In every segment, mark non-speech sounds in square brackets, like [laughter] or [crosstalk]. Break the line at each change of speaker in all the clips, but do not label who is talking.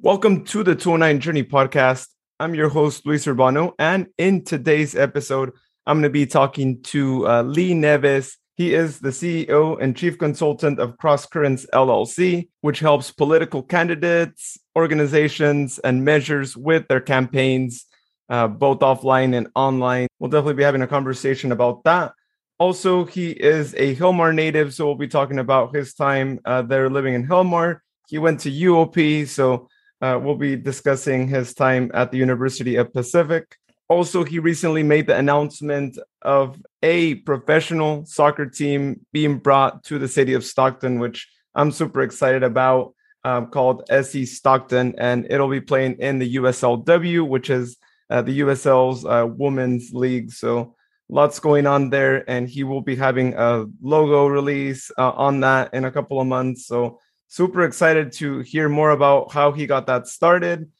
Welcome to the 209 Journey podcast. I'm your host, Luis Urbano. And in today's episode, I'm going to be talking to uh, Lee Neves. He is the CEO and chief consultant of CrossCurrents LLC, which helps political candidates, organizations, and measures with their campaigns, uh, both offline and online. We'll definitely be having a conversation about that. Also, he is a Hilmar native, so we'll be talking about his time uh, there living in Hilmar. He went to UOP, so uh, we'll be discussing his time at the University of Pacific. Also, he recently made the announcement of a professional soccer team being brought to the city of Stockton, which I'm super excited about, um, called SC Stockton. And it'll be playing in the USLW, which is uh, the USL's uh, women's league. So lots going on there. And he will be having a logo release uh, on that in a couple of months. So super excited to hear more about how he got that started.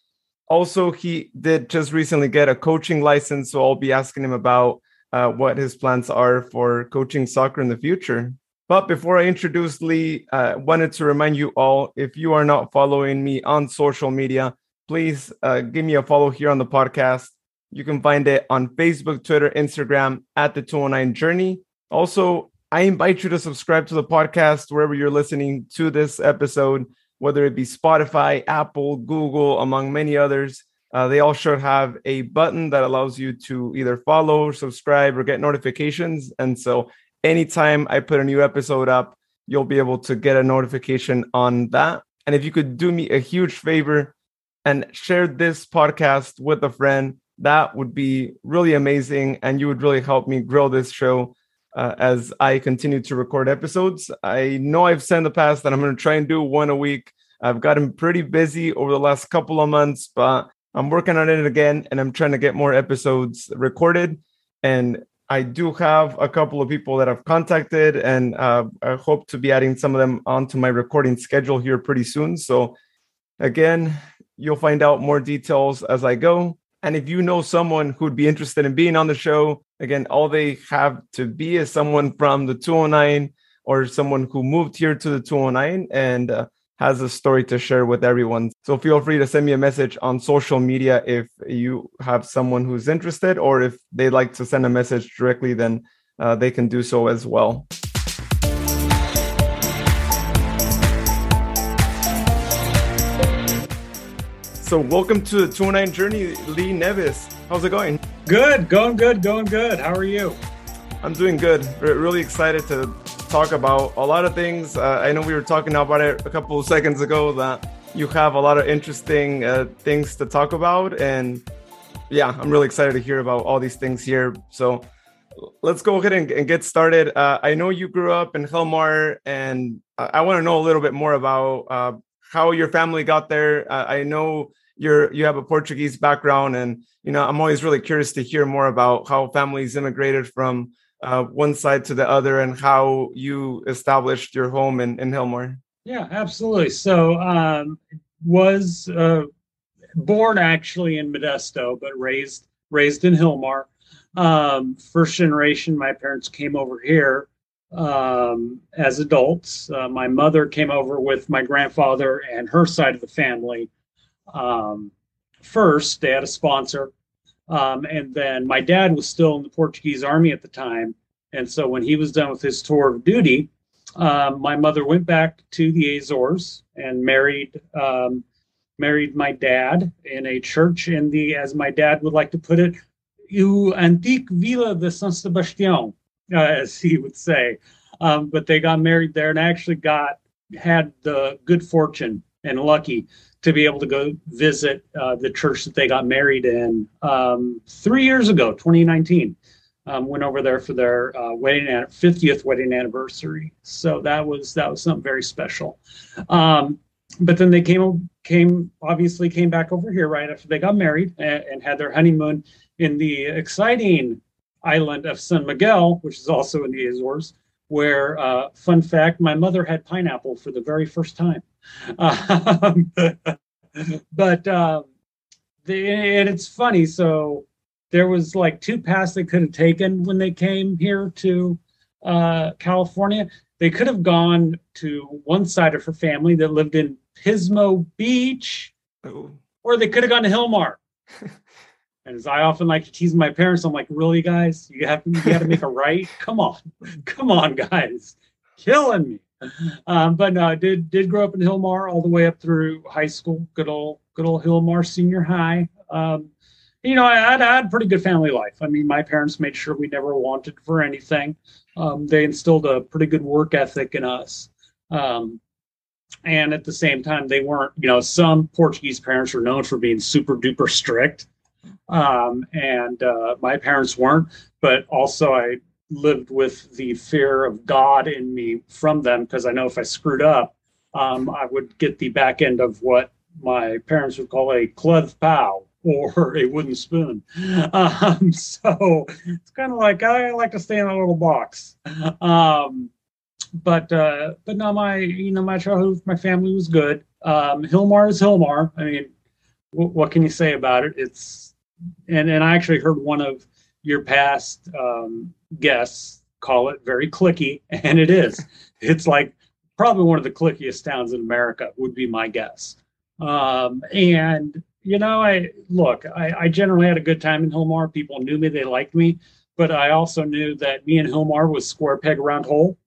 Also, he did just recently get a coaching license, so I'll be asking him about uh, what his plans are for coaching soccer in the future. But before I introduce Lee, I uh, wanted to remind you all if you are not following me on social media, please uh, give me a follow here on the podcast. You can find it on Facebook, Twitter, Instagram at the 209 Journey. Also, I invite you to subscribe to the podcast wherever you're listening to this episode, whether it be Spotify, Apple, Google, among many others. Uh, they all should have a button that allows you to either follow, subscribe, or get notifications. And so anytime I put a new episode up, you'll be able to get a notification on that. And if you could do me a huge favor and share this podcast with a friend, that would be really amazing. And you would really help me grow this show uh, as I continue to record episodes. I know I've said in the past that I'm going to try and do one a week. I've gotten pretty busy over the last couple of months, but I'm working on it again and I'm trying to get more episodes recorded. And I do have a couple of people that I've contacted, and uh, I hope to be adding some of them onto my recording schedule here pretty soon. So, again, you'll find out more details as I go. And if you know someone who'd be interested in being on the show, again, all they have to be is someone from the 209 or someone who moved here to the 209 and uh, has a story to share with everyone. So feel free to send me a message on social media if you have someone who's interested, or if they'd like to send a message directly, then uh, they can do so as well. So, welcome to the 209 Journey, Lee Neves. How's it going?
Good, going good, going good. How are you?
I'm doing good. Really excited to talk about a lot of things. Uh, I know we were talking about it a couple of seconds ago that you have a lot of interesting uh, things to talk about. And yeah, I'm really excited to hear about all these things here. So, let's go ahead and, and get started. Uh, I know you grew up in Hilmar, and I, I want to know a little bit more about uh, how your family got there. Uh, I know you're you have a Portuguese background, and you know I'm always really curious to hear more about how families immigrated from uh, one side to the other and how you established your home in in Hilmar.
Yeah, absolutely. So um, was uh, born actually in Modesto, but raised raised in Hilmar. Um, first generation, my parents came over here um, as adults. Uh, my mother came over with my grandfather and her side of the family um, first. They had a sponsor. Um, and then my dad was still in the Portuguese army at the time. And so when he was done with his tour of duty, um, my mother went back to the Azores and married um, married my dad in a church in the, as my dad would like to put it, U Antique Villa de San Sebastião, uh, as he would say. Um, but they got married there and actually got had the good fortune and lucky to be able to go visit uh, the church that they got married in um, three years ago, 2019. Um, went over there for their uh, wedding 50th wedding anniversary. So that was that was something very special. Um, but then they came came obviously came back over here right after they got married and, and had their honeymoon in the exciting island of San Miguel, which is also in the Azores. Where, uh, fun fact, my mother had pineapple for the very first time. Um, but um, the, and it's funny. So there was like two paths they could have taken when they came here to uh, California. They could have gone to one side of her family that lived in Pismo Beach, oh. or they could have gone to Hilmar. [laughs] and as I often like to tease my parents, I'm like, really, guys, you have to, you got to make a right. Come on, come on, guys, killing me. Um, but no, I did did grow up in Hilmar all the way up through high school. Good old good old Hilmar Senior High. Um, you know, I had, I had pretty good family life. I mean, my parents made sure we never wanted for anything. Um, they instilled a pretty good work ethic in us. Um, and at the same time, they weren't, you know, some Portuguese parents are known for being super duper strict. Um, and uh, my parents weren't, but also I lived with the fear of God in me from them because I know if I screwed up, um, I would get the back end of what my parents would call a cleth pow or a wooden spoon. Um, [laughs] so it's kind of like I like to stay in a little box. Um, but uh, but no, my you know my childhood my family was good. Um, Hilmar is Hilmar. I mean, w- what can you say about it? It's and and I actually heard one of your past um, guests call it very cliquey, [laughs] and it is. it's like probably one of the cliquiest towns in America would be my guess. Um, and you know, I look, I, I generally had a good time in Hilmar. People knew me, they liked me, but I also knew that me and Hilmar was square peg round hole.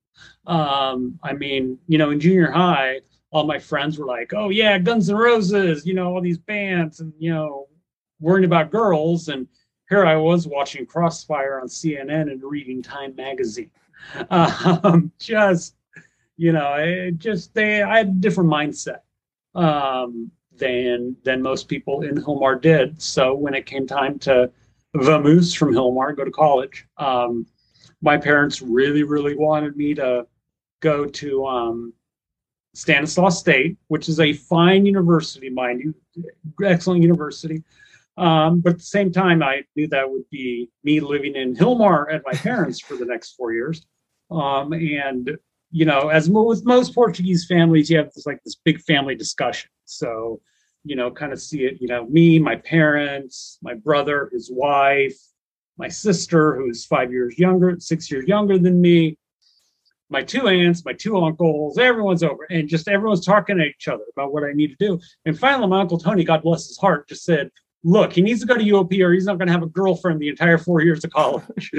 Um, I mean, you know, in junior high, all my friends were like, "Oh yeah, Guns N' Roses," you know, all these bands, and you know, worrying about girls. And here I was watching Crossfire on CNN and reading Time magazine. [laughs] Um, just, you know, it just they, I had a different mindset. Um, than than most people in Hilmar did. So when it came time to vamoose from Hilmar, go to college, um, my parents really, really wanted me to go to um, Stanislaus State, which is a fine university, mind you, excellent university. Um, but at the same time, I knew that would be me living in Hilmar at my parents for the next four years. Um, and you know, as with most Portuguese families, you have this like this big family discussion. So you know, kind of see it, you know, me, my parents, my brother, his wife, my sister, who's five years younger, six years younger than me, my two aunts, my two uncles, everyone's over, and just everyone's talking to each other about what I need to do. And finally, my uncle Tony, God bless his heart, just said, Look, he needs to go to UOP or he's not going to have a girlfriend the entire four years of college. [laughs]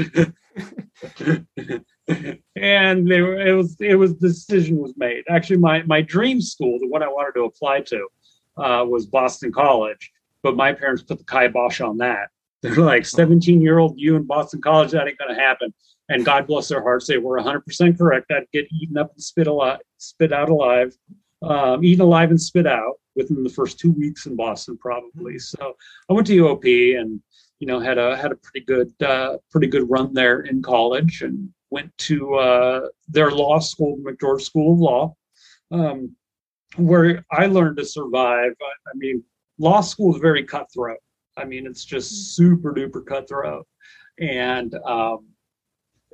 and they were, it was it was the decision was made. Actually, my my dream school, the one I wanted to apply to, uh, was Boston College, but my parents put the kibosh on that. [laughs] They're like 17 year old you in Boston College, that ain't going to happen. And God bless their hearts, they were 100% correct. I'd get eaten up and spit alive, spit out alive, um, eaten alive and spit out within the first two weeks in Boston, probably. So I went to UOP and you know had a had a pretty good uh, pretty good run there in college and went to uh, their law school, McGeorge School of Law. Um, where I learned to survive. I, I mean, law school is very cutthroat. I mean, it's just mm. super duper cutthroat, and um,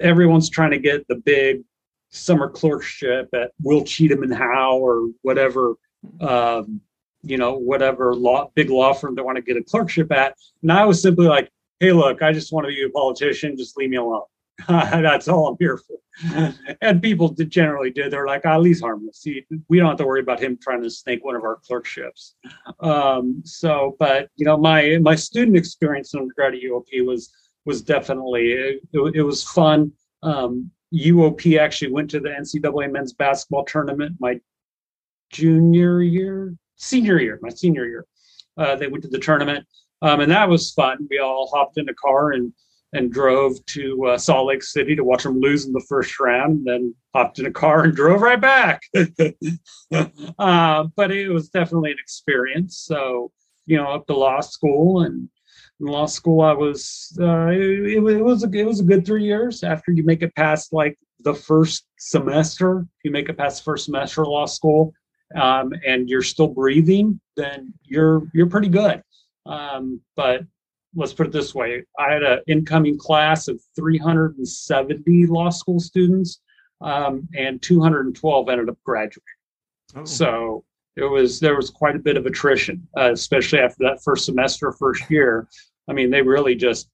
everyone's trying to get the big summer clerkship at Will Cheatham and Howe or whatever, um, you know, whatever law big law firm they want to get a clerkship at. And I was simply like, hey, look, I just want to be a politician. Just leave me alone. [laughs] That's all I'm here for. [laughs] and people did generally did. They're like, oh, he's harmless. He, we don't have to worry about him trying to snake one of our clerkships. Um, so, but you know, my my student experience in undergrad at UOP was was definitely it, it was fun. Um, UOP actually went to the NCAA men's basketball tournament my junior year, senior year, my senior year. Uh, they went to the tournament, um, and that was fun. We all hopped in a car and and drove to uh, Salt Lake City to watch them lose in the first round, then hopped in a car and drove right back. [laughs] uh, but it was definitely an experience. So, you know, up to law school and in law school, I was, uh, it, it, was a, it was a good three years after you make it past like the first semester, you make it past the first semester of law school, um, and you're still breathing, then you're, you're pretty good. Um, but let's put it this way I had an incoming class of 370 law school students, um, and 212 ended up graduating. Oh. So there was there was quite a bit of attrition, uh, especially after that first semester, first year. I mean, they really just.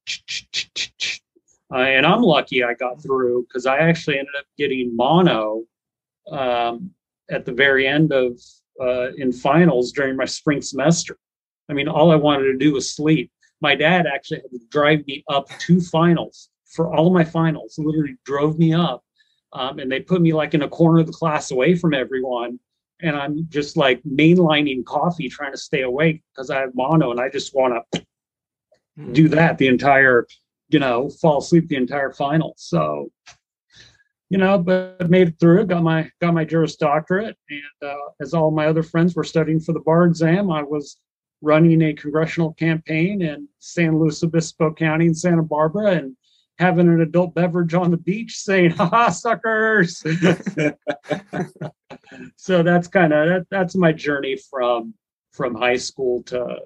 Uh, and I'm lucky I got through because I actually ended up getting mono um, at the very end of uh, in finals during my spring semester. I mean, all I wanted to do was sleep. My dad actually had to drive me up to finals for all of my finals. Literally drove me up, um, and they put me like in a corner of the class away from everyone. And I'm just like mainlining coffee, trying to stay awake because I have mono, and I just want to do that the entire, you know, fall asleep the entire final. So you know, but made it through. Got my got my Juris Doctorate, and uh, as all my other friends were studying for the bar exam, I was running a congressional campaign in San Luis Obispo County in Santa Barbara, and having an adult beverage on the beach, saying "Ha suckers!" [laughs] so that's kind of that, that's my journey from from high school to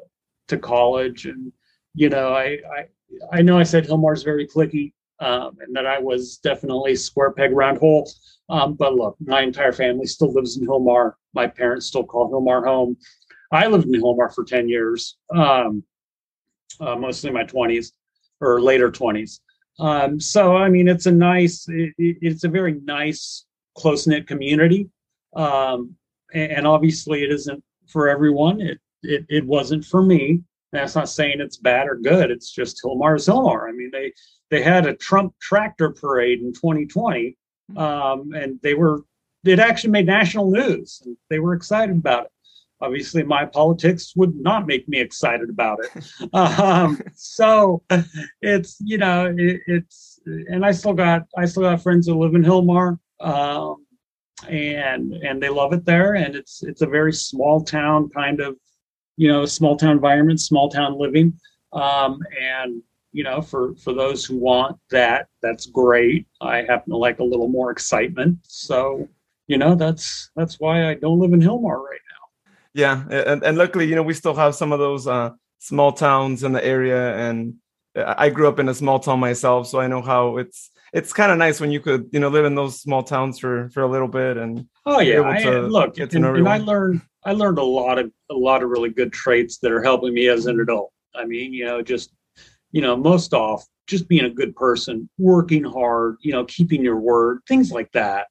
to college, and you know, I I I know I said Hilmar's very cliquey um, and that I was definitely square peg round hole. Um, but look, my entire family still lives in Hilmar. My parents still call Hilmar home. I lived in Hilmar for 10 years, um, uh, mostly my 20s or later 20s. Um, so, I mean, it's a nice, it, it's a very nice, close knit community. Um, and, and, obviously, it isn't for everyone. It, it, it wasn't for me. That's not saying it's bad or good. It's just Hilmar is Hilmar. I mean, they they had a Trump tractor parade in 2020, hmm. um, and they were it actually made national news, and they were excited about it. Obviously, my politics would not make me excited about it. [laughs] um, so it's you know it, it's and I still got I still got friends that live in Hilmar. Um, and and they love it there and it's it's a very small town kind of you know small town environment small town living um, and you know, for for those who want that, that's great. I happen to like a little more excitement, so you know, that's that's why I don't live in Hilmar right now.
Yeah, and, and luckily, you know, we still have some of those uh, small towns in the area, and I grew up in a small town myself, so I know how it's it's kind of nice when you could you know live in those small towns for for a little bit and
oh yeah I, look and, and I learned I learned a lot of a lot of really good traits that are helping me as an adult. I mean, you know, just you know, most off just being a good person, working hard, you know, keeping your word, things like that.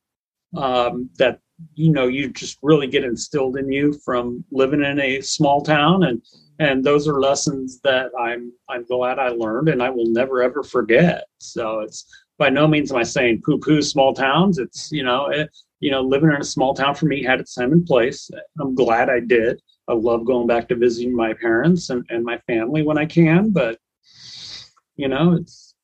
Um, that you know you just really get instilled in you from living in a small town and and those are lessons that i'm i'm glad i learned and i will never ever forget so it's by no means am i saying poo poo small towns it's you know it, you know living in a small town for me had its time and place i'm glad i did i love going back to visiting my parents and, and my family when i can but you know, it's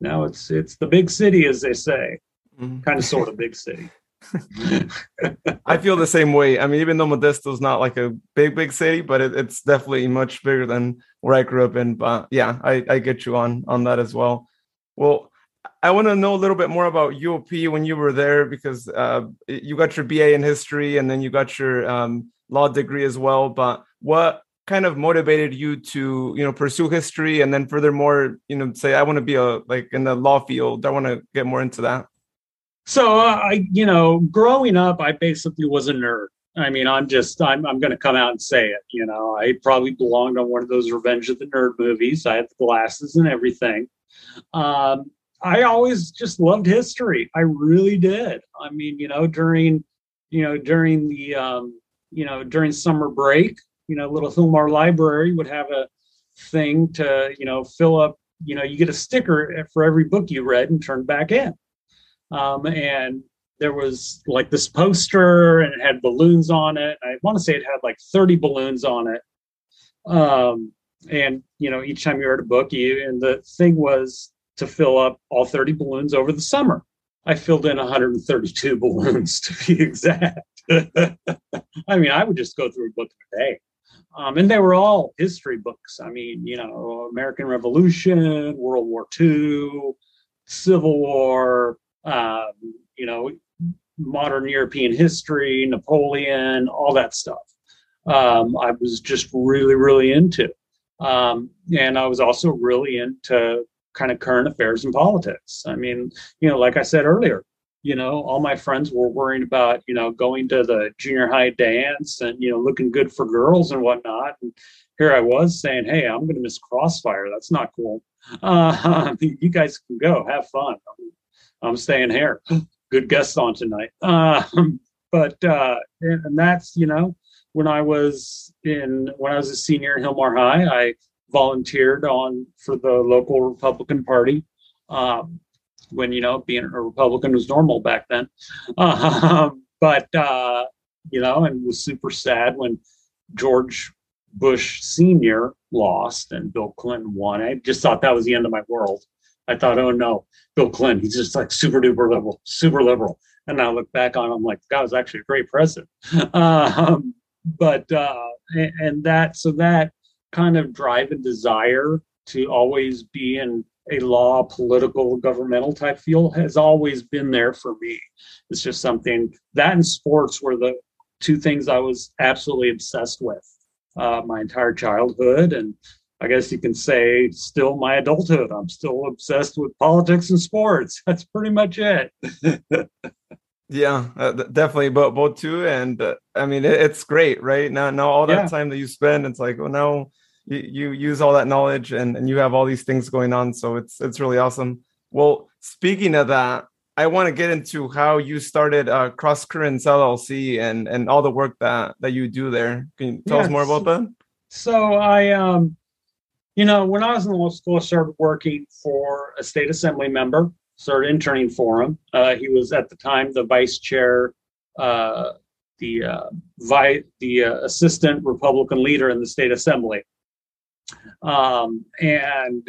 now it's it's the big city, as they say, mm-hmm. kind of sort of big city. [laughs] [laughs]
I feel the same way. I mean, even though Modesto's not like a big, big city, but it, it's definitely much bigger than where I grew up in. But yeah, I, I get you on on that as well. Well, I want to know a little bit more about UOP when you were there because uh, you got your BA in history and then you got your um, law degree as well. But what kind of motivated you to you know pursue history and then furthermore you know say i want to be a like in the law field i want to get more into that
so uh, i you know growing up i basically was a nerd. I mean i'm just i'm, I'm going to come out and say it you know. I probably belonged on one of those revenge of the nerd movies. I had the glasses and everything. Um, i always just loved history i really did i mean you know during you know during the um, you know during summer break you know, little Hilmar library would have a thing to, you know, fill up, you know, you get a sticker for every book you read and turn back in. Um, and there was like this poster and it had balloons on it. I want to say it had like 30 balloons on it. Um, and, you know, each time you read a book, you, and the thing was to fill up all 30 balloons over the summer. I filled in 132 [laughs] balloons to be exact. [laughs] I mean, I would just go through a book a day. Um, and they were all history books. I mean, you know, American Revolution, World War II, Civil War, um, you know, modern European history, Napoleon, all that stuff. Um, I was just really, really into. Um, and I was also really into kind of current affairs and politics. I mean, you know, like I said earlier, you know all my friends were worrying about you know going to the junior high dance and you know looking good for girls and whatnot. And here i was saying hey i'm going to miss crossfire. That's not cool. Uh, [laughs] you guys can go. Have fun. I'm, staying here. Good guests on tonight. Uh, but uh, and that's you know when I was in when I was a senior in Hilmar High, I volunteered on for the local Republican Party. Um, when you know being a Republican was normal back then, um, [laughs] but uh, you know, and was super sad when George Bush Senior lost and Bill Clinton won. I just thought that was the end of my world. I thought, oh no, Bill Clinton, he's just like super duper liberal, super liberal. And I look back on him like, God was actually a great president. [laughs] um, but uh, and, and that so that kind of drive and desire to always be in a law, political, governmental type field has always been there for me. It's just something that and sports were the two things I was absolutely obsessed with uh, my entire childhood. And I guess you can say still my adulthood. I'm still obsessed with politics and sports. [laughs] That's pretty much it. [laughs]
yeah, uh, definitely both both two. And uh, I mean, it, it's great, right? Now, now all that yeah. time that you spend, it's like, well, now you, you use all that knowledge and, and you have all these things going on. So it's it's really awesome. Well, speaking of that, I want to get into how you started uh, CrossCurrents LLC and and all the work that that you do there. Can you tell us more about that?
So I, um, you know, when I was in law school, I started working for a state assembly member. Started interning for him. Uh, he was at the time the vice chair, uh, the uh, vi- the uh, assistant Republican leader in the state assembly. Um, and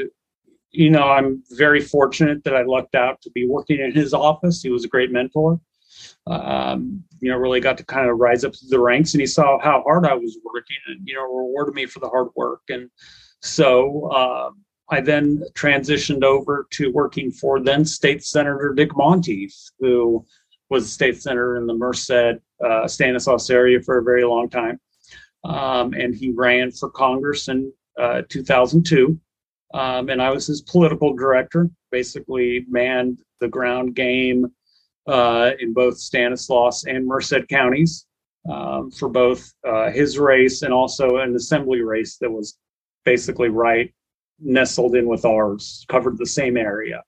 you know, I'm very fortunate that I lucked out to be working in his office. He was a great mentor. Um, you know, really got to kind of rise up through the ranks, and he saw how hard I was working, and you know, rewarded me for the hard work. And so uh, I then transitioned over to working for then State Senator Dick Monteith, who was state senator in the Merced, uh, Stanislaus area for a very long time, um, and he ran for Congress uh, 2002. Um, and I was his political director, basically manned the ground game uh, in both Stanislaus and Merced counties um, for both uh, his race and also an assembly race that was basically right nestled in with ours, covered the same area.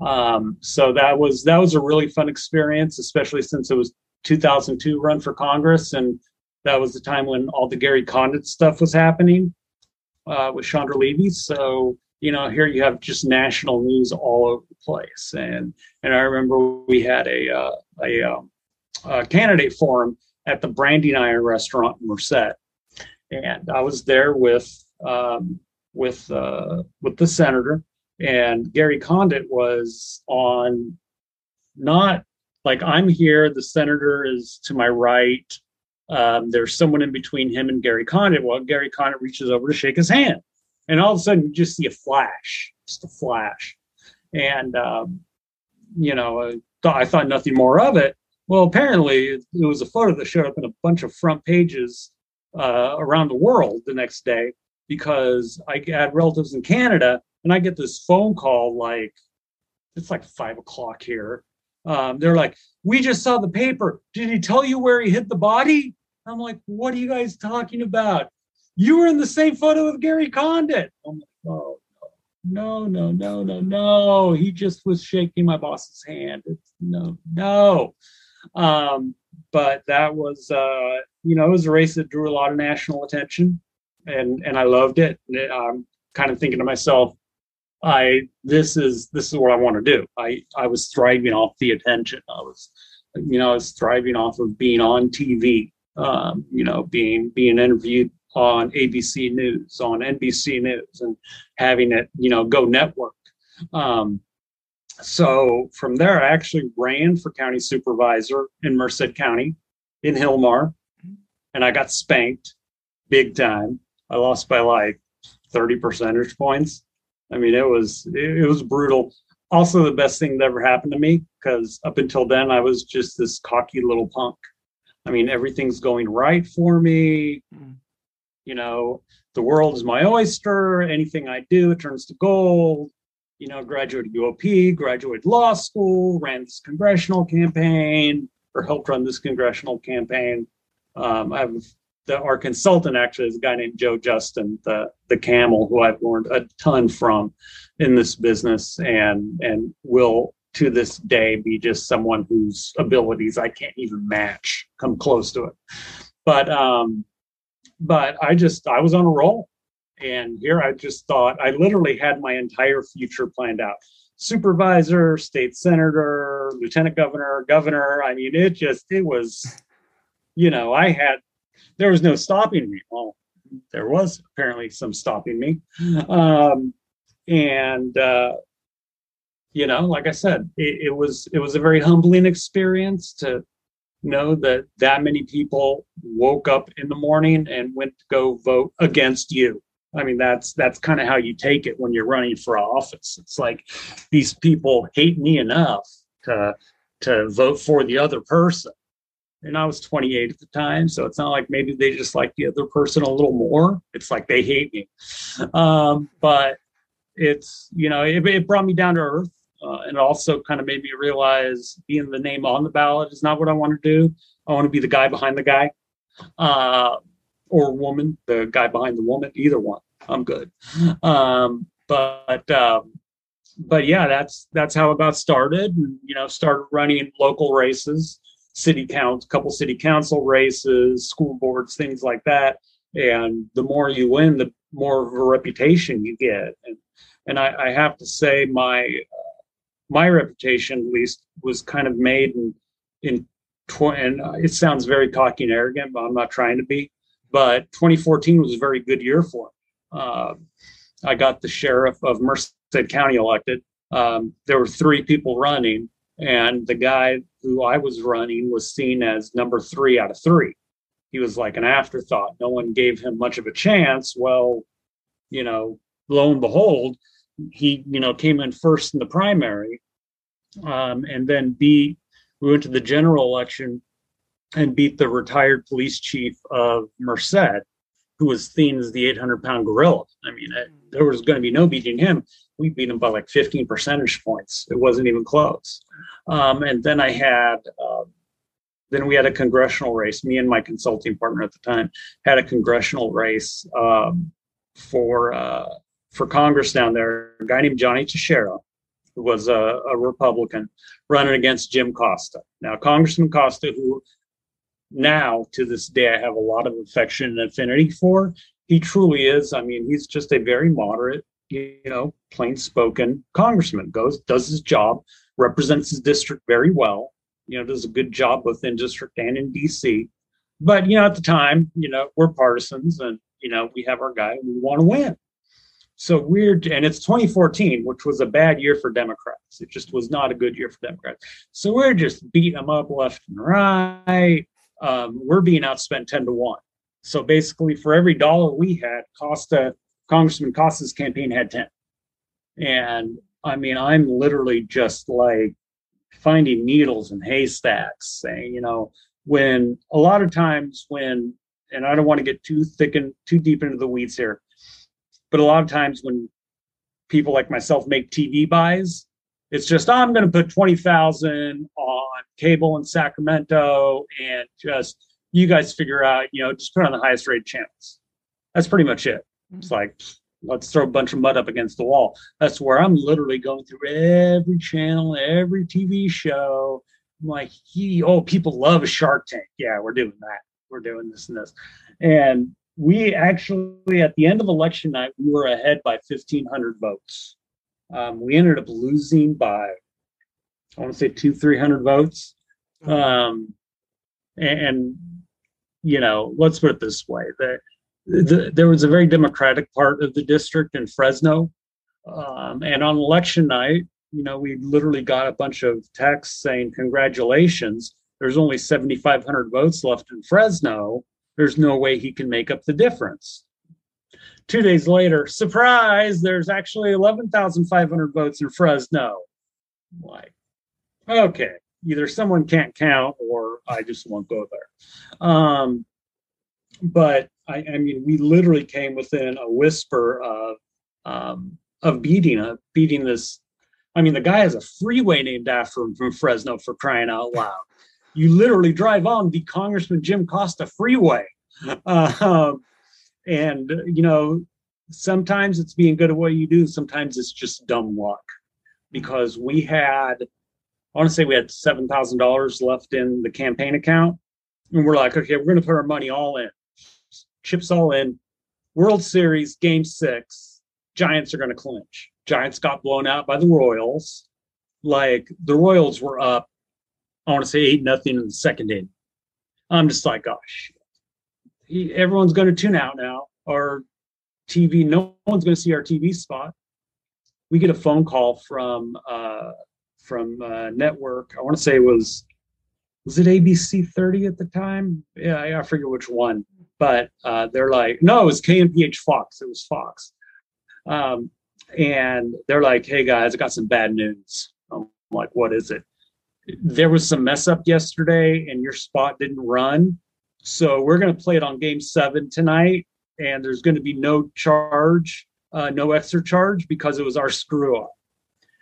Um, so that was that was a really fun experience, especially since it was 2002 run for Congress, and that was the time when all the Gary Condit stuff was happening uh, with Chandra Levy. So you know, here you have just national news all over the place. And and I remember we had a uh, a, um, a candidate forum at the Branding Iron restaurant in Merced, and I was there with um, with uh, with the senator, and Gary Condit was on not like I'm here, the senator is to my right, um, there's someone in between him and Gary Condit. Well, Gary Condit reaches over to shake his hand, and all of a sudden you just see a flash, just a flash, and um, you know, I thought, I thought nothing more of it. Well, apparently it, was a photo that showed up in a bunch of front pages uh, around the world the next day because I had relatives in Canada, and I get this phone call like it's like five o'clock here. Um, they're like, "We just saw the paper. Did he tell you where he hit the body?" I'm like, what are you guys talking about? You were in the same photo with Gary Condit. I'm like, oh, no, no, no, no, no. He just was shaking my boss's hand. It's, no, no. Um, but that was, uh, you know, it was a race that drew a lot of national attention, and and I loved it. I'm kind of thinking to myself, I this is this is what I want to do. I I was thriving off the attention. I was, you know, I was thriving off of being on TV um, you know, being being interviewed on ABC News, on NBC News, and having it, you know, go network. Um, so from there, I actually ran for county supervisor in Merced County in Hilmar, and I got spanked big time. I lost by like 30 percentage points. I mean, it was it, was brutal. Also, the best thing that ever happened to me because up until then, I was just this cocky little punk. I mean, everything's going right for me. Mm. You know, the world is my oyster. Anything I do, it turns to gold. You know, graduated UOP, graduated law school, ran this congressional campaign, or helped run this congressional campaign. Um, I have the, our consultant actually is a guy named Joe Justin, the the camel, who I've learned a ton from in this business, and and will to this day be just someone whose abilities I can't even match, come close to it. but um, but I just I was on a roll, and here I just thought I literally had my entire future planned out. Supervisor, state senator, lieutenant governor, governor. I mean, it just it was, you know, I had there was no stopping me. Well, there was apparently some stopping me, um, and uh, you know, like I said, it, it was it was a very humbling experience to know that that many people woke up in the morning and went to go vote against you. I mean, that's that's kind of how you take it when you're running for office. It's like these people hate me enough to to vote for the other person. And I was 28 at the time, so it's not like maybe they just like the other person a little more. It's like they hate me. Um, but it's you know it, it brought me down to earth uh, and also kind of made me realize being the name on the ballot is not what I want to do. I want to be the guy behind the guy, uh, or woman, the guy behind the woman. Either one, I'm good. Um, but um, but yeah, that's that's how it got started. And, you know, started running local races, city count, couple city council races, school boards, things like that. And the more you win, the more of a reputation you get. And and I, I have to say, my my reputation at least was kind of made in in tw- and it sounds very cocky and arrogant, but I'm not trying to be. But 2014 was a very good year for me. Uh, I got the sheriff of Merced County elected. Um, there were three people running, and the guy who I was running was seen as number three out of three. He was like an afterthought. No one gave him much of a chance. Well, you know, lo and behold, he you know came in first in the primary um, and then beat we went to the general election and beat the retired police chief of merced who was seen as the 800 pound gorilla i mean it, there was going to be no beating him we beat him by like 15 percentage points it wasn't even close um, and then i had uh, then we had a congressional race me and my consulting partner at the time had a congressional race um, for uh, for Congress down there, a guy named Johnny Tacherra, who was a, a Republican, running against Jim Costa. Now, Congressman Costa, who now to this day I have a lot of affection and affinity for, he truly is. I mean, he's just a very moderate, you know, plain spoken congressman, goes, does his job, represents his district very well, you know, does a good job both in district and in DC. But, you know, at the time, you know, we're partisans and, you know, we have our guy and we want to win. So weird, and it's 2014, which was a bad year for Democrats. It just was not a good year for Democrats. So we're just beating them up left and right. Um, we're being outspent 10 to 1. So basically, for every dollar we had, Costa, Congressman Costa's campaign had 10. And I mean, I'm literally just like finding needles in haystacks, saying, you know, when a lot of times when, and I don't want to get too thick and too deep into the weeds here, but a lot of times when people like myself make TV buys, it's just I'm going to put twenty thousand on cable in Sacramento, and just you guys figure out, you know, just put on the highest rate channels. That's pretty much it. It's like let's throw a bunch of mud up against the wall. That's where I'm literally going through every channel, every TV show. I'm like, he, oh, people love a Shark Tank. Yeah, we're doing that. We're doing this and this. And we actually at the end of election night we were ahead by 1500 votes um, we ended up losing by i want to say two 300 votes mm-hmm. um, and, and, you know let's put it this way the, the, there was a very democratic part of the district in fresno um, and on election night you know we literally got a bunch of texts saying congratulations there's only 7500 votes left in fresno there's no way he can make up the difference. Two days later, surprise, there's actually 11,500 votes in Fresno. Like, okay, either someone can't count or I just won't go there. Um, but I, I, mean, we literally came within a whisper of um, of beating a beating this. I mean, the guy has a freeway named after him from Fresno for crying out loud you literally drive on the Congressman Jim Costa freeway. Uh, and, you know, sometimes it's being good at what you do, sometimes it's just dumb luck because we had, I want to say we had $7,000 left in the campaign account. And we're like, okay, we're going to put our money all in, chips all in. World Series, game six, Giants are going to clinch. Giants got blown out by the Royals. Like the Royals were up, I want to say eight nothing in the second inning. I'm just like, gosh, he, everyone's going to tune out now. Our TV, no one's going to see our TV spot. We get a phone call from uh, from uh, network. I want to say it was was it ABC 30 at the time? Yeah, I forget which one, but uh, they're like, no, it was KMPH Fox. It was Fox, um, and they're like, hey guys, I got some bad news. I'm like, what is it? There was some mess up yesterday, and your spot didn't run. So we're going to play it on Game Seven tonight, and there's going to be no charge, uh, no extra charge because it was our screw up.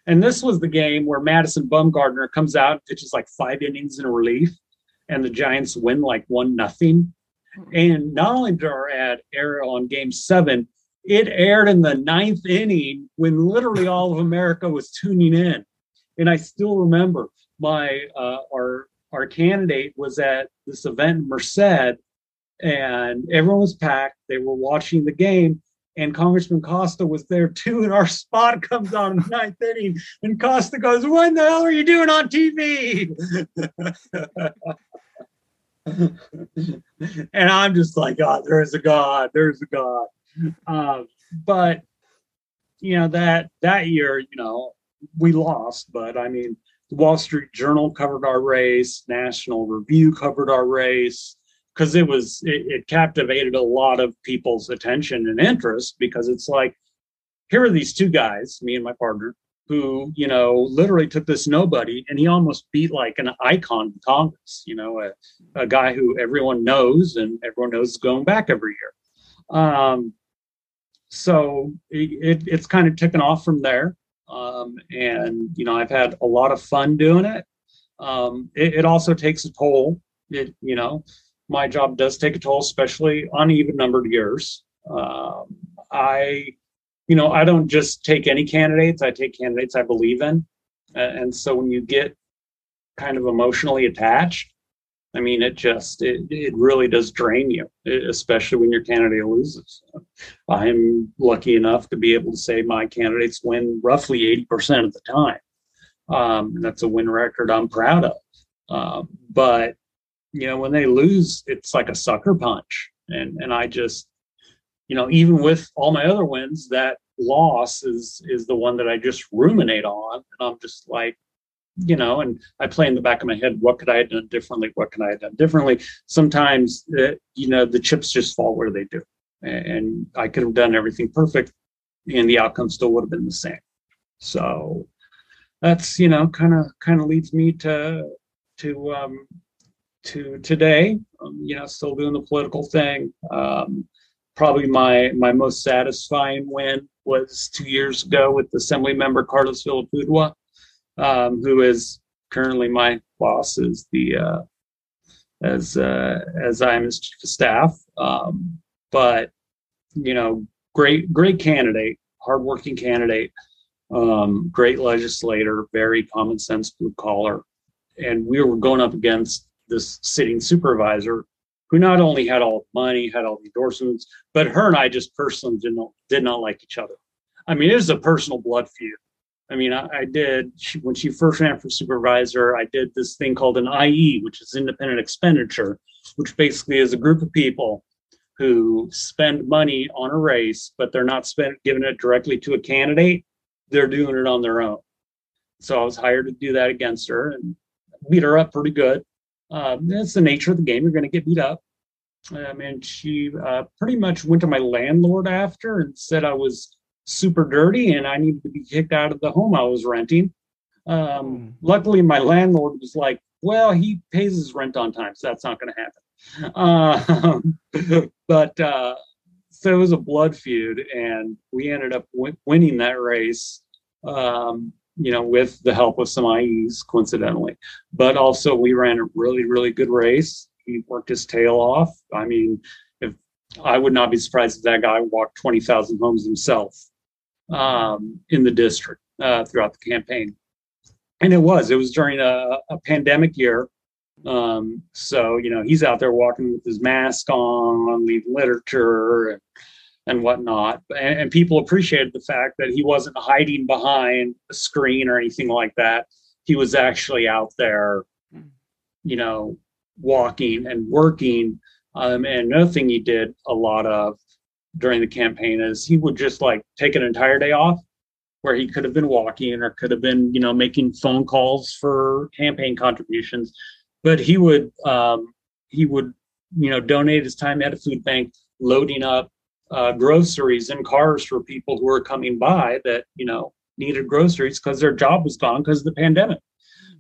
And this was the game where Madison Bumgarner comes out, pitches like five innings in relief, and the Giants win like one nothing. And not only did our ad air on game seven, it aired in the ninth inning when literally all of America was tuning in. And I still remember my uh, our our candidate was at this event in Merced, and everyone was packed. They were watching the game, and Congressman Costa was there too. And our spot [laughs] comes on in the ninth inning, and Costa goes, "What the hell are you doing on TV?" [laughs] [laughs] and I'm just like, God, there is a God, there's a God. Um, but you know that that year, you know, we lost. But I mean, the Wall Street Journal covered our race, National Review covered our race because it was it, it captivated a lot of people's attention and interest because it's like here are these two guys me and my partner who you know literally took this nobody and he almost beat like an icon in congress you know a, a guy who everyone knows and everyone knows is going back every year. Um, so it, it's kind of taken off from there. Um, and you know i've had a lot of fun doing it. Um, it, it also takes a toll. It you know my job does take a toll, especially on even numbered years. Um, I, you know, I don't just take any candidates. I take candidates I believe in, and so when you get kind of emotionally attached, I mean, it just it, it really does drain you, especially when your candidate loses. I'm lucky enough to be able to say my candidates win roughly 80% of the time. Um, that's a win record I'm proud of. Uh, but you know, when they lose, it's like a sucker punch. And and I just, you know, even with all my other wins, that loss is is the one that I just ruminate on. And I'm just like, you know, and I play in the back of my head, what could I have done differently? What can I have done differently? Sometimes, uh, you know, the chips just fall where they do. And I could have done everything perfect and the outcome still would have been the same. So that's, you know, kind of, kind of leads me to, to, um, to today. Um, you know, still doing the political thing. Um, probably my my most satisfying win was two years ago with Assembly Member Carlos Villapudua, um, who is currently my boss as the uh, as uh, as I am his chief of staff. Um, but you know, great great candidate, hardworking candidate, um, great legislator, very common sense blue collar, and we were going up against this sitting supervisor who not only had all the money, had all the endorsements, but her and I just personally did not did not like each other. I mean, it was a personal blood feud. I mean, I, I did she, when she first ran for supervisor. I did this thing called an IE, which is independent expenditure, which basically is a group of people who spend money on a race, but they're not spent giving it directly to a candidate. They're doing it on their own. So I was hired to do that against her and beat her up pretty good. Um, that's the nature of the game. You're going to get beat up. Um, and she uh, pretty much went to my landlord after and said I was super dirty and I needed to be kicked out of the home I was renting. Um, hmm. luckily, my landlord was like, "Well, he pays his rent on time, so that's not going to happen." Uh, [laughs] but uh, so it was a blood feud, and we ended up w- winning that race. Um, you know, with the help of some IEs, coincidentally. But also, we ran a really, really good race. He worked his tail off. I mean, if I would not be surprised if that guy walked 20,000 homes himself um, in the district uh, throughout the campaign. And it was, it was during a, a pandemic year. Um, so you know he's out there walking with his mask on, leaving literature and, and whatnot, and, and people appreciated the fact that he wasn't hiding behind a screen or anything like that. He was actually out there, you know, walking and working. Um, and another thing he did a lot of during the campaign is he would just like take an entire day off where he could have been walking or could have been, you know, making phone calls for campaign contributions. But he would um, he would, you know, donate his time at a food bank, loading up uh, groceries in cars for people who were coming by that, you know, needed groceries because their job was gone because of the pandemic.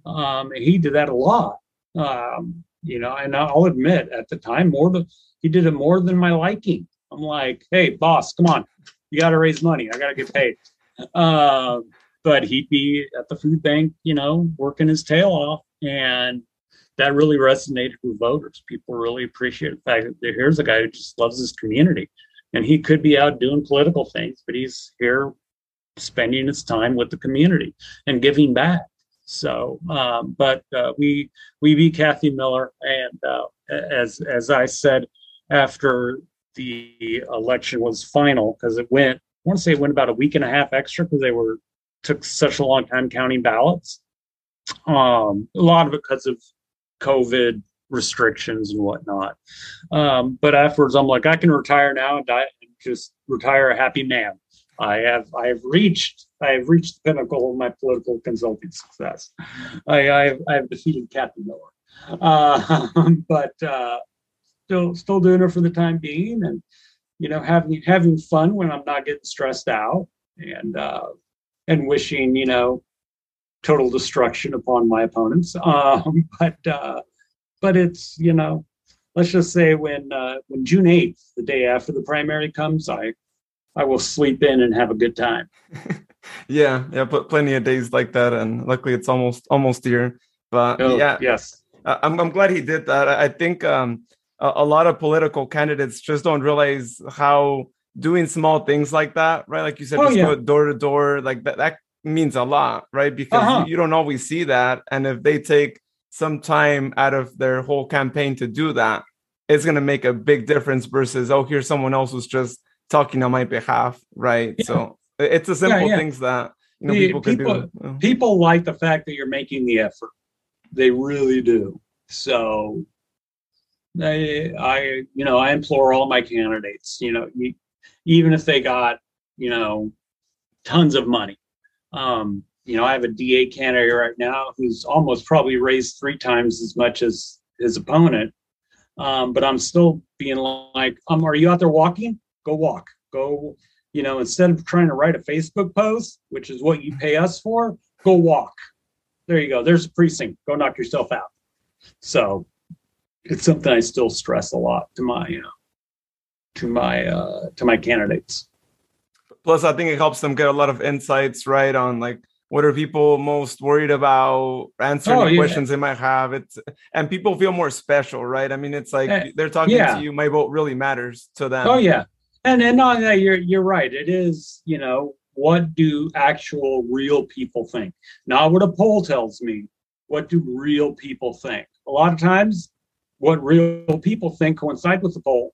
Um, he did that a lot. Um, you know, and I'll admit at the time more than he did it more than my liking. I'm like, hey, boss, come on, you got to raise money. I got to get paid. Uh, but he'd be at the food bank, you know, working his tail off. And that really resonated with voters. People really appreciate the fact that here's a guy who just loves his community. And he could be out doing political things, but he's here spending his time with the community and giving back. So, um, but uh, we we beat Kathy Miller, and uh, as as I said after the election was final, because it went I want to say it went about a week and a half extra because they were took such a long time counting ballots. Um, a lot of it because of COVID restrictions and whatnot. Um, but afterwards, I'm like, I can retire now and die, just retire a happy man. I have I have reached I have reached the pinnacle of my political consulting success. I I have, I have defeated Kathy Miller, uh, [laughs] but uh, still still doing it for the time being, and you know, having having fun when I'm not getting stressed out and uh, and wishing, you know, total destruction upon my opponents. [laughs] Um, but uh, but it's you know, let's just say when uh, when June eighth, the day after the primary comes, I I will sleep in and have a good time. [laughs]
yeah, yeah, but plenty of days like that, and luckily it's almost almost here. But oh, yeah,
yes,
I'm I'm glad he did that. I think um a, a lot of political candidates just don't realize how doing small things like that, right? Like you said, oh, just yeah. go door to door, like that, that means a lot, right? Because uh-huh. you, you, don't always see that. And if they take some time out of their whole campaign to do that, it's going to make a big difference versus, oh, here's someone else who's just talking on my behalf, right? Yeah. So it's the simple yeah, things that you know, people, people can
do. People like the fact that you're making the effort. They really do. So I, I, you know, I implore all my candidates, you know, you, even if they got, you know, tons of money. Um, you know, I have a DA candidate right now who's almost probably raised three times as much as his opponent. Um, but I'm still being like, um, are you out there walking? Go walk. Go, you know, instead of trying to write a Facebook post, which is what you pay us for, go walk. There you go. There's a precinct. Go knock yourself out. So it's something I still stress a lot to my uh, to my uh, to my candidates.
Plus, I think it helps them get a lot of insights right on like what are people most worried about? Answering oh, yeah. questions they might have. It's and people feel more special right? I mean it's like uh, they're talking yeah. to you my vote really matters to them.
Oh yeah. And and on that you're you're right. It is you know what do actual real people think? Not what a poll tells me. What do real people think? A lot of times what real people think coincide with the poll,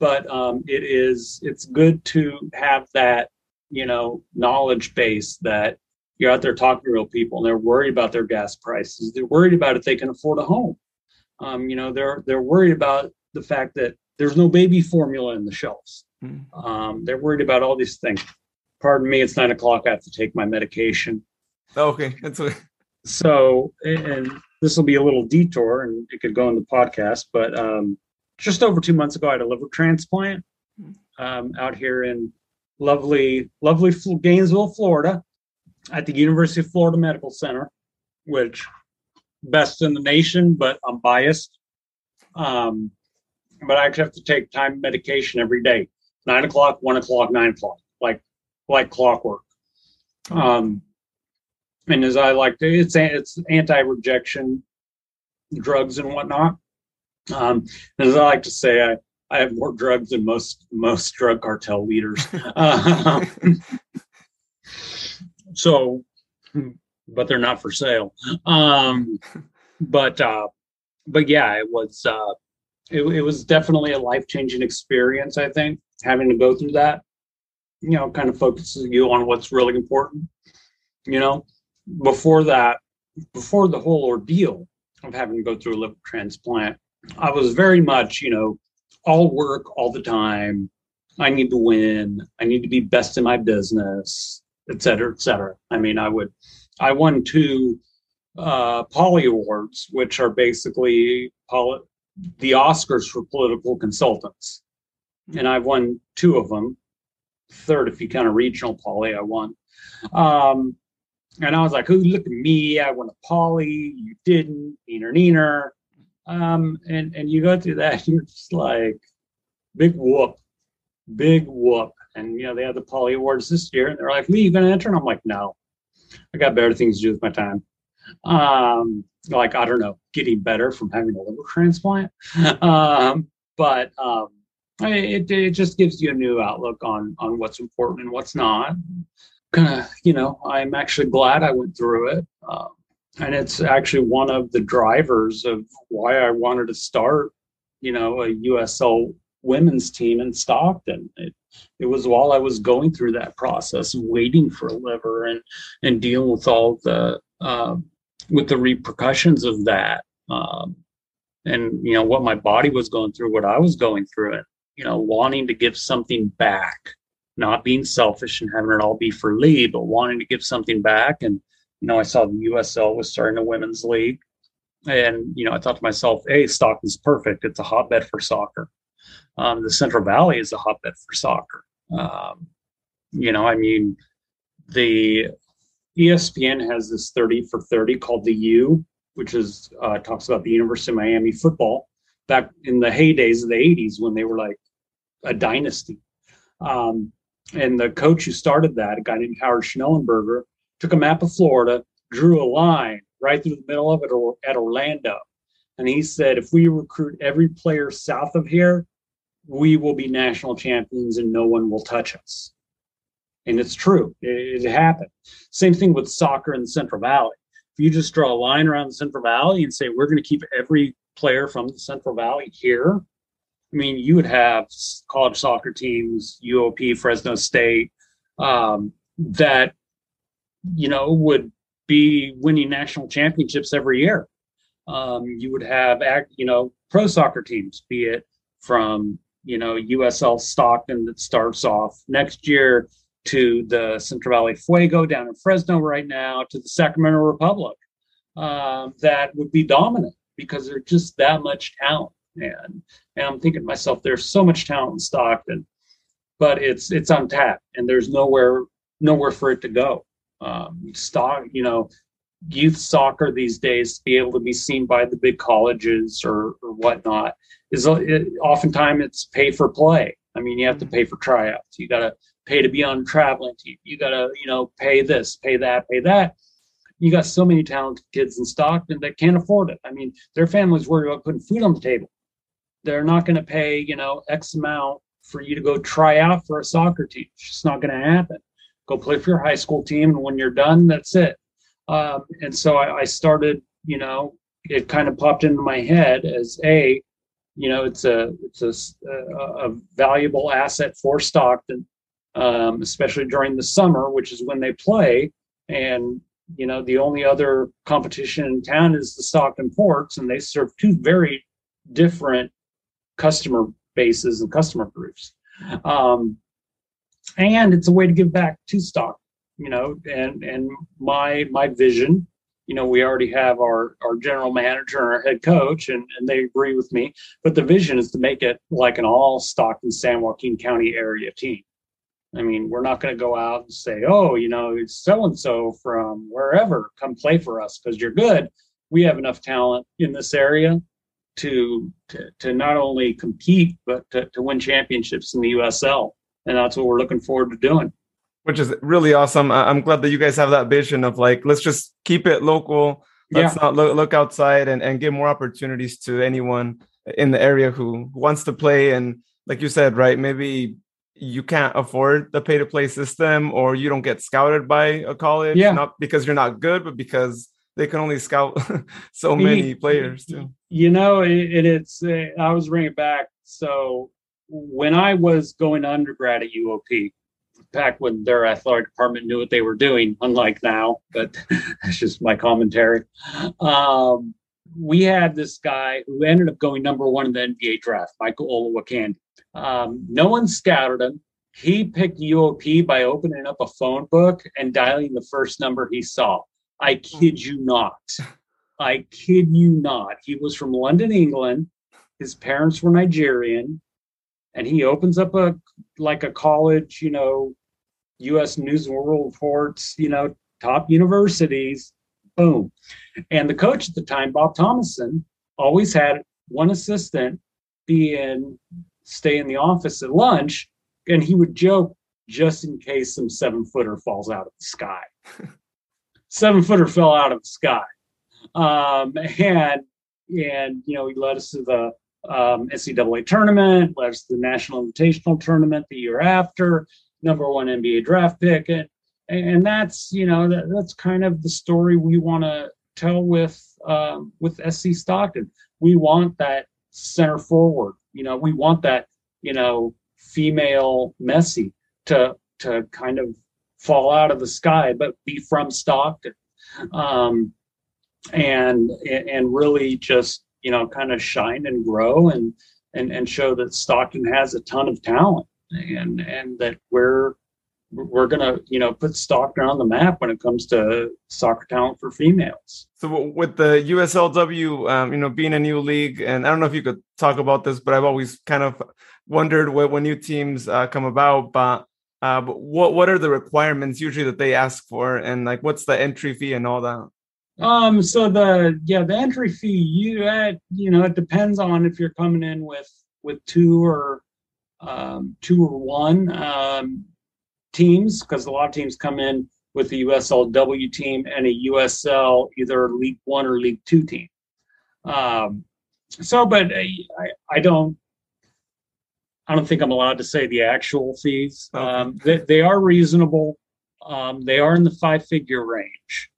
but um, it is it's good to have that you know knowledge base that you're out there talking to real people and they're worried about their gas prices. They're worried about if they can afford a home. Um, you know, they're they're worried about the fact that there's no baby formula in the shelves. Mm. Um, they're worried about all these things. Pardon me, it's nine o'clock. I have to take my medication.
Okay, that's okay.
So, and this will be a little detour and it could go in the podcast, but um, just over two months ago, I had a liver transplant um, out here in lovely, lovely Gainesville, Florida, at the University of Florida Medical Center, which best in the nation, but I'm biased. Um, but I actually have to take time medication every day, nine o'clock, one o'clock, nine o'clock, like like clockwork. Um, and as I like to, it's it's anti-rejection drugs and whatnot. Um, as I like to say, I, I have more drugs than most most drug cartel leaders. [laughs] um, so, but they're not for sale. Um, but uh, but yeah, it was uh, it, it was definitely a life changing experience. I think having to go through that, you know, kind of focuses you on what's really important. You know, before that, before the whole ordeal of having to go through a liver transplant, I was very much, you know, all work all the time. I need to win. I need to be best in my business, et cetera, et cetera. I mean, I would, I won two uh, Pollie Awards, which are basically poli- the Oscars for political consultants. And I've won two of them. Third, if you count a regional Pollie, I won. Um, and I was like, "Oh, look at me! I won a Pollie. You didn't. Neener, neener." Um, and and you go through that, [laughs] you're just like, big whoop, big whoop. And you know they had the Pollie Awards this year, and they're like, "Lee, you gonna enter?" And I'm like, "No, I got better things to do with my time." Um, like I don't know, getting better from having a liver transplant. [laughs] um, but um, it it just gives you a new outlook on on what's important and what's not. Kind of, you know, I'm actually glad I went through it. Um, and it's actually one of the drivers of why I wanted to start, you know, a USL women's team in Stockton. It, it was while I was going through that process, waiting for a liver and and dealing with all the um, with the repercussions of that, um, and you know what my body was going through, what I was going through, it you know, wanting to give something back, not being selfish and having it all be for Lee, but wanting to give something back and you know, I saw the USL was starting a women's league. And, you know, I thought to myself, hey, Stockton's perfect. It's a hotbed for soccer. Um, the Central Valley is a hotbed for soccer. Um, you know, I mean, the ESPN has this 30 for 30 called the U, which is uh, talks about the University of Miami football back in the heydays of the 80s when they were like a dynasty. Um, and the coach who started that, a guy named Howard Schnellenberger, took a map of Florida, drew a line right through the middle of it or at Orlando. And he said, if we recruit every player south of here, we will be national champions and no one will touch us. And it's true, it, it happened. Same thing with soccer in the Central Valley. If you just draw a line around the Central Valley and say, we're going to keep every player from the Central Valley here, I mean, you would have college soccer teams, UOP, Fresno State, um, that you know, would be winning national championships every year. Um, you would have, you know, pro soccer teams, be it from, you know, USL Stockton that starts off next year to the Central Valley Fuego down in Fresno right now to the Sacramento Republic um, that would be dominant because there's just that much talent. And, and I'm thinking to myself, there's so much talent in Stockton, but it's it's untapped and there's nowhere nowhere for it to go um, stock, you know, youth soccer these days to be able to be seen by the big colleges or, or whatnot is uh, it, oftentimes it's pay for play. I mean, you have to pay for tryouts. You got to pay to be on traveling team. You got to, you know, pay this, pay that, pay that. You got so many talented kids in Stockton that can't afford it. I mean, their families worry about putting food on the table. They're not going to pay, you know, X amount for you to go try out for a soccer team. It's just not going to happen go play for your high school team, and when you're done, that's it. Um, and so I, I started, you know, it kind of popped into my head as a, you know, it's a it's a, a, a valuable asset for Stockton, um, especially during the summer, which is when they play. And you know, the only other competition in town is the Stockton Ports, and they serve two very different customer bases and customer groups. Um, and it's a way to give back to stock you know and and my my vision you know we already have our our general manager and our head coach and, and they agree with me. But the vision is to make it like an all stockton san joaquin county area team. I mean we're not going to go out and say oh you know it's so and so from wherever come play for us because you're good. We have enough talent in this area to to, to not only compete but to, to win championships in the usl and that's what we're looking forward to doing
which is really awesome i'm glad that you guys have that vision of like let's just keep it local let's yeah. not look, look outside and, and give more opportunities to anyone in the area who wants to play and like you said right maybe you can't afford the pay to play system or you don't get scouted by a college
yeah.
not because you're not good but because they can only scout [laughs] so many players too
You know, it, it, it's uh, I was bringing it back. So when I was going to undergrad at UOP, back when their athletic department knew what they were doing, unlike now, but [laughs] that's just my commentary. Um, we had this guy who ended up going number one in the NBA draft, Michael Olowokandi. Um, no one scouted him. He picked UOP by opening up a phone book and dialing the first number he saw. I kid you not. I kid you not. He was from London, England. His parents were Nigerian. And he opens up a like a college, you know, US News and World Reports, you know, top universities. Boom. And the coach at the time, Bob Thomason, always had one assistant be in, stay in the office at lunch, and he would joke just in case some seven footer falls out of the sky. [laughs] seven footer fell out of the sky. Um, and and you know, he led us to the um, NCAA tournament, led us to the National Invitational tournament the year after, number one NBA draft pick, and and that's you know that, that's kind of the story we want to tell with um, with SC Stockton. We want that center forward. You know, we want that you know female Messi to to kind of fall out of the sky, but be from Stockton, um, and and really just you know kind of shine and grow and and and show that Stockton has a ton of talent and and that we're we're gonna you know put Stockton on the map when it comes to soccer talent for females.
So with the USLW, um, you know, being a new league, and I don't know if you could talk about this, but I've always kind of wondered when, when new teams uh, come about, but. Uh, but what what are the requirements usually that they ask for, and like what's the entry fee and all that?
Um, so the yeah, the entry fee you at you know it depends on if you're coming in with with two or um, two or one um, teams because a lot of teams come in with the USLW team and a USL either League One or League Two team. Um, so, but I, I don't I don't think I'm allowed to say the actual fees. Um, they, they are reasonable. Um, they are in the five figure range,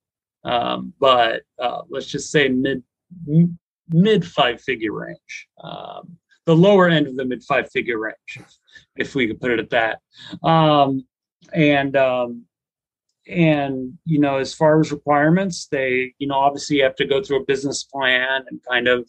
um, but uh, let's just say mid mid five figure range. Um, the lower end of the mid five figure range, if we could put it at that. Um, and um, and you know, as far as requirements, they you know obviously you have to go through a business plan and kind of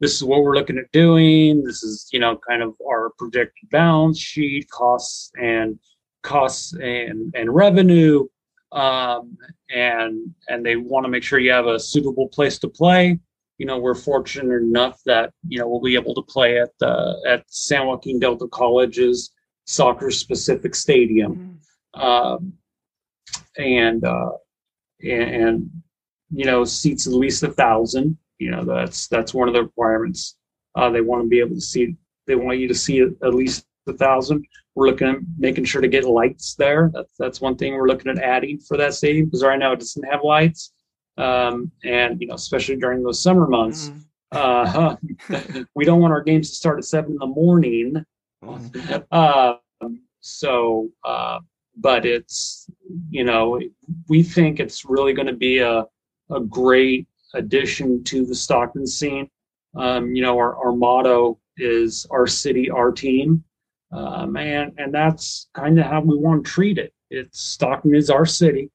this is what we're looking at doing. This is you know kind of our projected balance sheet, costs and costs and and revenue. Um, and and they want to make sure you have a suitable place to play you know, we're fortunate enough that, you know, we'll be able to play at the at San Joaquin Delta College's soccer specific stadium. Mm-hmm. Um, and, uh, and, and, you know, seats at least a thousand. You know, that's that's one of the requirements. Uh, they want to be able to see. They want you to see at least a thousand. We're looking at making sure to get lights there. That's that's one thing we're looking at adding for that stadium because right now it doesn't have lights um, and you know, especially during those summer months. Mm. Uh, [laughs] we don't want our games to start at seven in the morning. Uh, so, uh, but it's you know, we think it's really going to be a a great addition to the Stockton scene. Um, you know, our, our motto is our city, our team. Um, and, and that's kind of how we want to treat it. It's Stockton is our city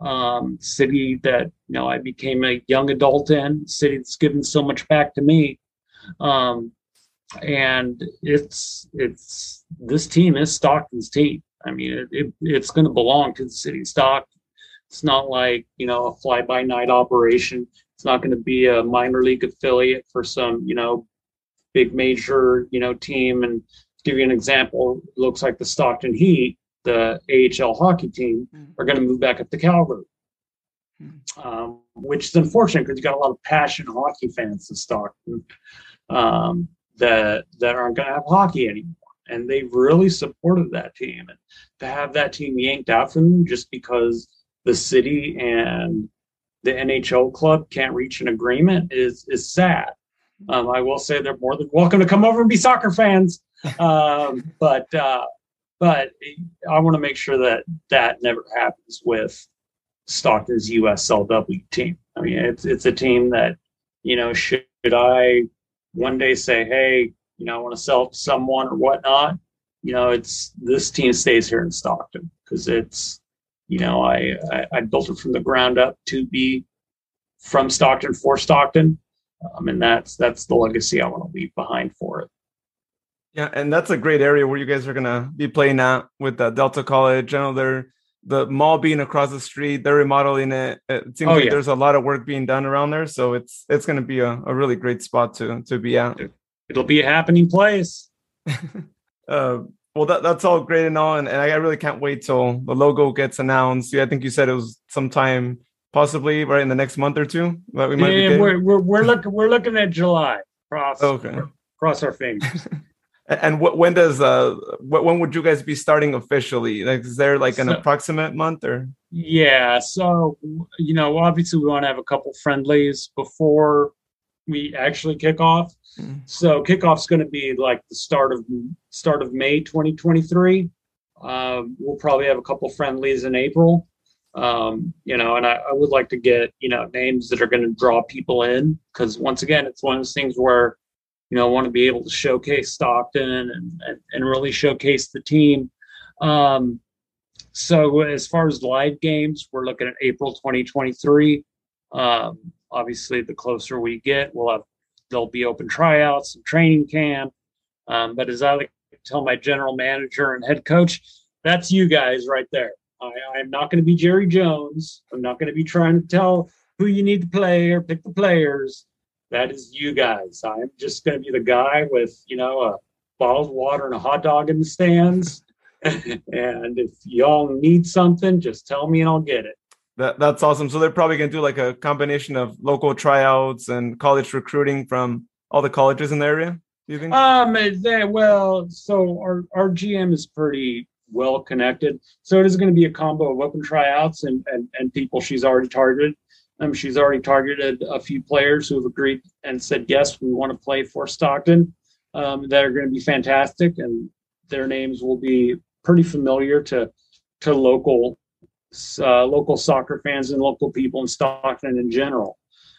um, city that you know I became a young adult in, city that's given so much back to me. Um, and it's it's this team is Stockton's team. I mean, it, it, it's going to belong to the city of. It's not like you know a fly by night operation. It's not going to be a minor league affiliate for some you know big major you know team. And give you an example, looks like the Stockton Heat the AHL hockey team mm-hmm. are going to move back up to Calgary, mm-hmm. um, which is unfortunate because you got a lot of passionate hockey fans in Stockton um, that that aren't going to have hockey anymore, and they've really supported that team. And to have that team yanked out from them just because the city and the NHL club can't reach an agreement is is sad. Um, I will say they're more than welcome to come over and be soccer fans, [laughs] um, but uh, but I want to make sure that that never happens with Stockton's USLW team. I mean, it's it's a team that you know should I one day say, hey, you know, I want to sell to someone or whatnot, you know, it's this team stays here in Stockton because it's, you know, I, I, I built it from the ground up to be from Stockton for Stockton, um, and that's that's the legacy I want to leave behind for it.
Yeah, and that's a great area where you guys are gonna be playing at with uh, Delta College. I know they're the mall being across the street, they're remodeling it. It seems oh, like yeah. there's a lot of work being done around there, so it's it's gonna be a, a really great spot to to be at.
It'll be a happening place. [laughs]
uh, well, that, that's all great and all, and, and I really can't wait till the logo gets announced. Yeah, I think you said it was sometime possibly right in the next month or two
that we might. Yeah, we're, we're we're looking we're looking at July. Cross okay. Cross our fingers. [laughs]
and what, when does uh when would you guys be starting officially? Like, is there like an so, approximate month or?
Yeah, so you know, obviously we want to have a couple friendlies before we actually kick off. Mm-hmm. So kickoff's going to be like the start of start of May 2023. Um, we'll probably have a couple friendlies in April. Um, you know, and I, I, would like to get you know names that are going to draw people in because once again, it's one of those things where you know want to be able to showcase Stockton and and, and really showcase the team. Um, so as far as live games, we're looking at April 2023. Um, obviously, the closer we get, we'll have there'll be open tryouts and training camp. Um, but as I like tell my general manager and head coach, that's you guys right there. I, I'm not going to be Jerry Jones. I'm not going to be trying to tell who you need to play or pick the players. That is you guys. I'm just going to be the guy with, you know, a bottle of water and a hot dog in the stands. [laughs] and if y'all need something, just tell me and I'll get it.
That, that's awesome. So they're probably going to do like a combination of local tryouts and college recruiting from all the colleges in the area. Do you think?
Um, they, well, so our our GM is pretty well connected. So it is going to be a combo of open tryouts and and, and people she's already targeted. Um, she's already targeted a few players who have agreed and said yes, we want to play for Stockton. Um, that are going to be fantastic, and their names will be pretty familiar to to local uh, local soccer fans and local people in Stockton in general.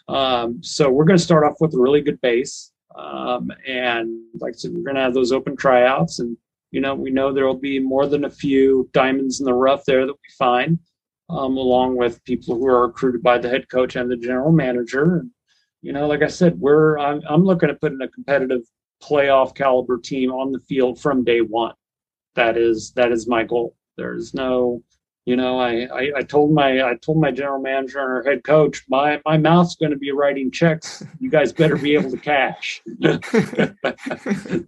Um, so we're going to start off with a really good base. Um, and like I said, we're going to have those open tryouts. And, you know, we know there will be more than a few diamonds in the rough there that we find, um, along with people who are recruited by the head coach and the general manager. And, you know, like I said, we're, I'm, I'm looking at putting a competitive playoff caliber team on the field from day one. That is, that is my goal. There's no, you know, I, I, I, told my I told my general manager and our head coach, my my mouth's going to be writing checks. You guys better be able to cash. [laughs]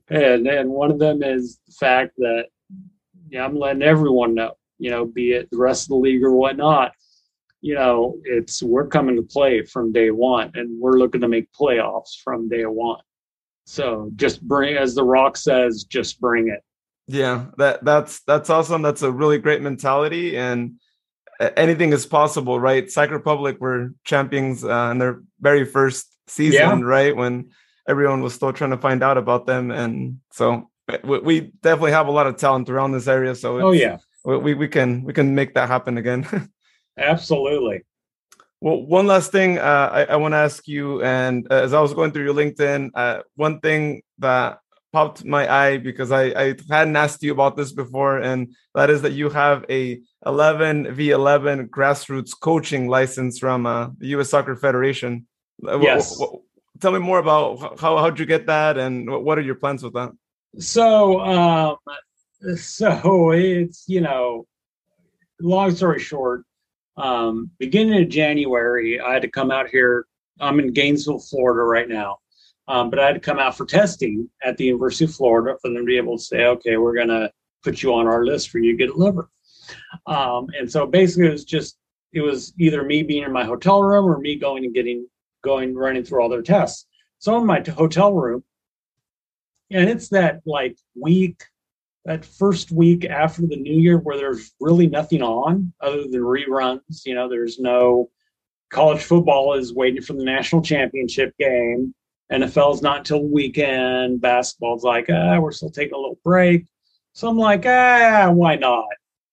and and one of them is the fact that yeah, I'm letting everyone know, you know, be it the rest of the league or whatnot. You know, it's we're coming to play from day one, and we're looking to make playoffs from day one. So just bring, as the Rock says, just bring it.
Yeah, that that's that's awesome. That's a really great mentality, and anything is possible, right? Sac Republic were champions uh, in their very first season, yeah. right? When everyone was still trying to find out about them, and so we, we definitely have a lot of talent around this area. So
oh yeah,
we we can we can make that happen again. [laughs]
Absolutely.
Well, one last thing uh, I, I want to ask you, and uh, as I was going through your LinkedIn, uh, one thing that popped my eye because I, I hadn't asked you about this before, and that is that you have a 11 v 11 grassroots coaching license from uh, the U.S. Soccer Federation.
Uh, yes. W- w-
tell me more about how how'd you get that, and what are your plans with that?
So, um, [laughs] so it's you know, long story short, um, beginning of January, I had to come out here. I'm in Gainesville, Florida right now. Um, but I had to come out for testing at the University of Florida for them to be able to say, okay, we're going to put you on our list for you to get liver. Um, and so basically, it was just it was either me being in my hotel room or me going and getting going running through all their tests. So in my hotel room, and it's that like week, that first week after the new year where there's really nothing on other than reruns. You know, there's no college football is waiting for the national championship game. NFL's not until weekend. Basketball's like, ah, we're still taking a little break. So I'm like, ah, why not?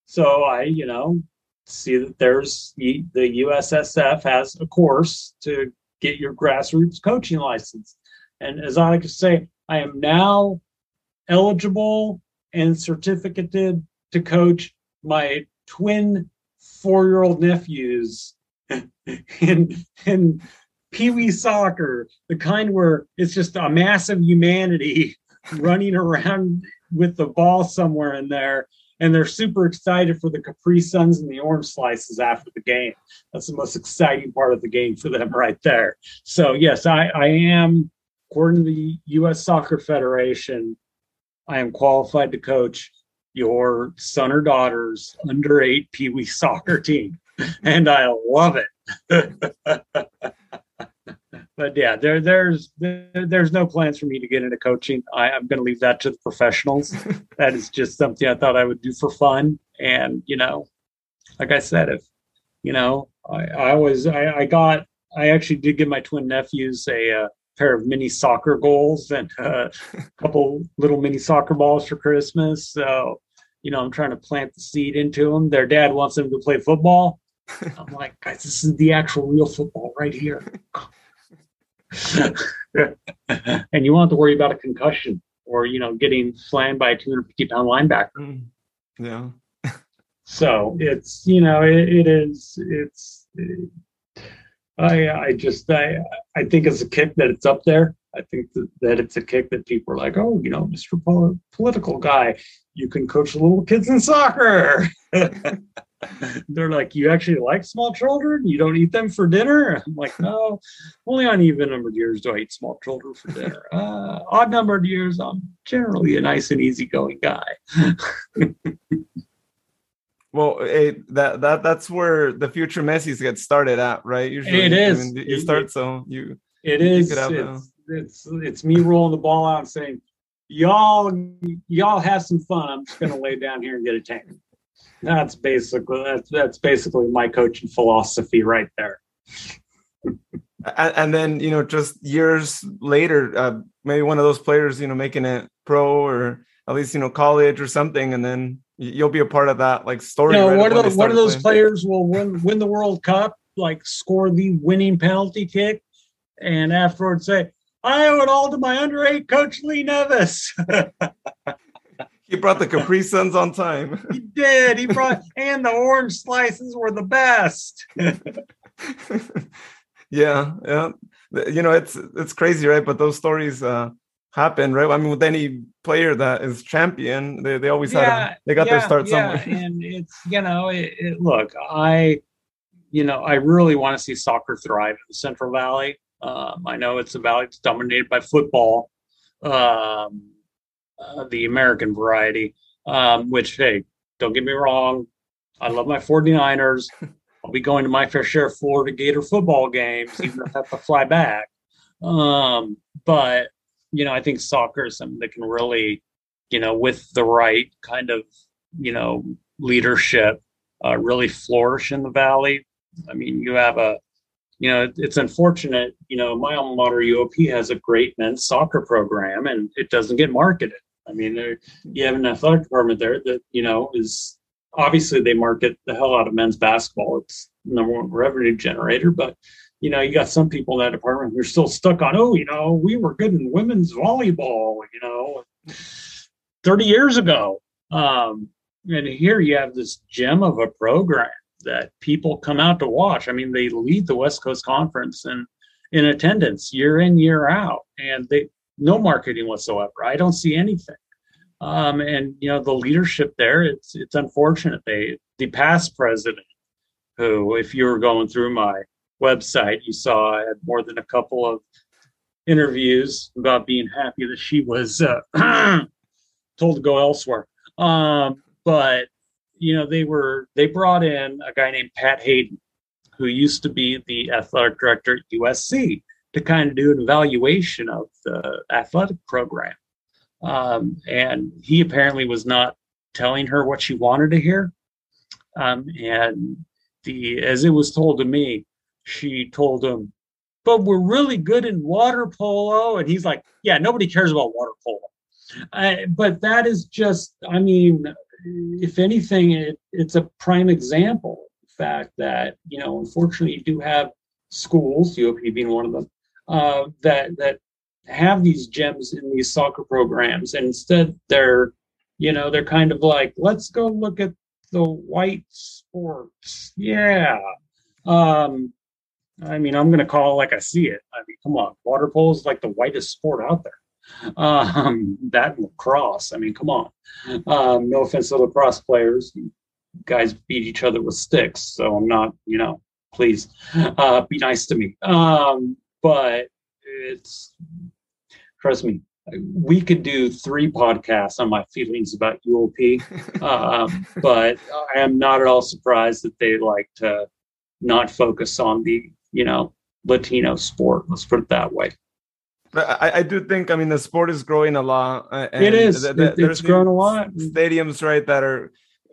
So I, you know, see that there's the USSF has a course to get your grassroots coaching license. And as I like to say, I am now eligible and certificated to coach my twin four-year-old nephews [laughs] in in pee wee soccer, the kind where it's just a massive humanity [laughs] running around with the ball somewhere in there. And they're super excited for the Capri Suns and the orange slices after the game. That's the most exciting part of the game for them [laughs] right there. So, yes, I, I am, according to the U.S. Soccer Federation, I am qualified to coach your son or daughter's under eight Pee Wee [laughs] soccer team. And I love it. [laughs] but yeah, there there's there, there's no plans for me to get into coaching. I, I'm going to leave that to the professionals. [laughs] that is just something I thought I would do for fun. And you know, like I said, if you know, I, I was I, I got I actually did give my twin nephews a uh, pair of mini soccer goals and uh, a [laughs] couple little mini soccer balls for Christmas. So you know, I'm trying to plant the seed into them. Their dad wants them to play football. [laughs] I'm like, guys, this is the actual real football right here. [laughs] and you won't have to worry about a concussion or you know getting slammed by a 250 pound linebacker. Mm,
yeah.
so it's you know it, it is it's it, I I just I I think it's a kick that it's up there. I think that, that it's a kick that people are like, oh, you know, Mr. Pol- political guy, you can coach little kids in soccer. [laughs] they're like, you actually like small children? You don't eat them for dinner? I'm like, no, only on even numbered years do I eat small children for dinner. [laughs] Uh, odd numbered years, I'm generally a nice and easygoing guy. [laughs]
well, it, that that that's where the future Messi's get started at, right?
Usually, it is. I mean,
you start it, so you.
It is. It's, it's it's me rolling the ball out and saying, y'all y'all have some fun. I'm just gonna lay down here and get a tank. That's basically that's that's basically my coaching philosophy right there.
and, and, then you know, just years later, uh, maybe one of those players, you know, making it pro or at least you know college or something, and then you'll be a part of that like story.
Know, right one of those one of those playing. players will win win the World Cup, like score the winning penalty kick, and afterwards say, "I owe it all to my under eight coach Lee Neves." [laughs]
He brought the Capri Suns on time.
He did. He brought, [laughs] and the orange slices were the best. [laughs]
yeah, yeah. You know, it's it's crazy, right? But those stories uh, happen, right? I mean, with any player that is champion, they, they always yeah, had a, they got yeah, their start yeah.
somewhere. and it's you know, it, it, look, I you know, I really want to see soccer thrive in the Central Valley. Um, I know it's a valley that's dominated by football. Um, uh, the American variety, um, which, hey, don't get me wrong, I love my 49ers. [laughs] I'll be going to my fair share of Florida Gator football games, even if I have to fly back. Um, but, you know, I think soccer is something that can really, you know, with the right kind of, you know, leadership, uh, really flourish in the Valley. I mean, you have a you know, it's unfortunate, you know, my alma mater UOP has a great men's soccer program and it doesn't get marketed. I mean, there, you have an athletic department there that you know is obviously they market the hell out of men's basketball. It's number one revenue generator, but you know, you got some people in that department who are still stuck on, oh, you know, we were good in women's volleyball, you know, 30 years ago. Um, and here you have this gem of a program that people come out to watch. I mean, they lead the West Coast Conference and in attendance year in, year out. And they no marketing whatsoever. I don't see anything. Um, and you know the leadership there, it's it's unfortunate. They the past president, who if you were going through my website, you saw I had more than a couple of interviews about being happy that she was uh, [clears throat] told to go elsewhere. Um, but you know they were they brought in a guy named Pat Haden, who used to be the athletic director at USC, to kind of do an evaluation of the athletic program. Um, and he apparently was not telling her what she wanted to hear. Um, and the as it was told to me, she told him, "But we're really good in water polo." And he's like, "Yeah, nobody cares about water polo." But that is just, I mean, if anything, it, it's a prime example. The fact that you know, unfortunately, you do have schools, UOP being one of them, uh, that that have these gems in these soccer programs, and instead they're, you know, they're kind of like, let's go look at the white sports. Yeah. Um, I mean, I'm going to call it like I see it. I mean, come on, water polo is like the whitest sport out there. Um, that lacrosse. I mean, come on. Um, no offense to lacrosse players, guys beat each other with sticks. So I'm not, you know, please uh, be nice to me. Um, but it's trust me, we could do three podcasts on my feelings about UOP, [laughs] um, but I am not at all surprised that they like to not focus on the you know Latino sport. Let's put it that way.
But I, I do think I mean the sport is growing a lot.
Uh, it is. The, it, it's grown a lot.
Stadiums, right, that are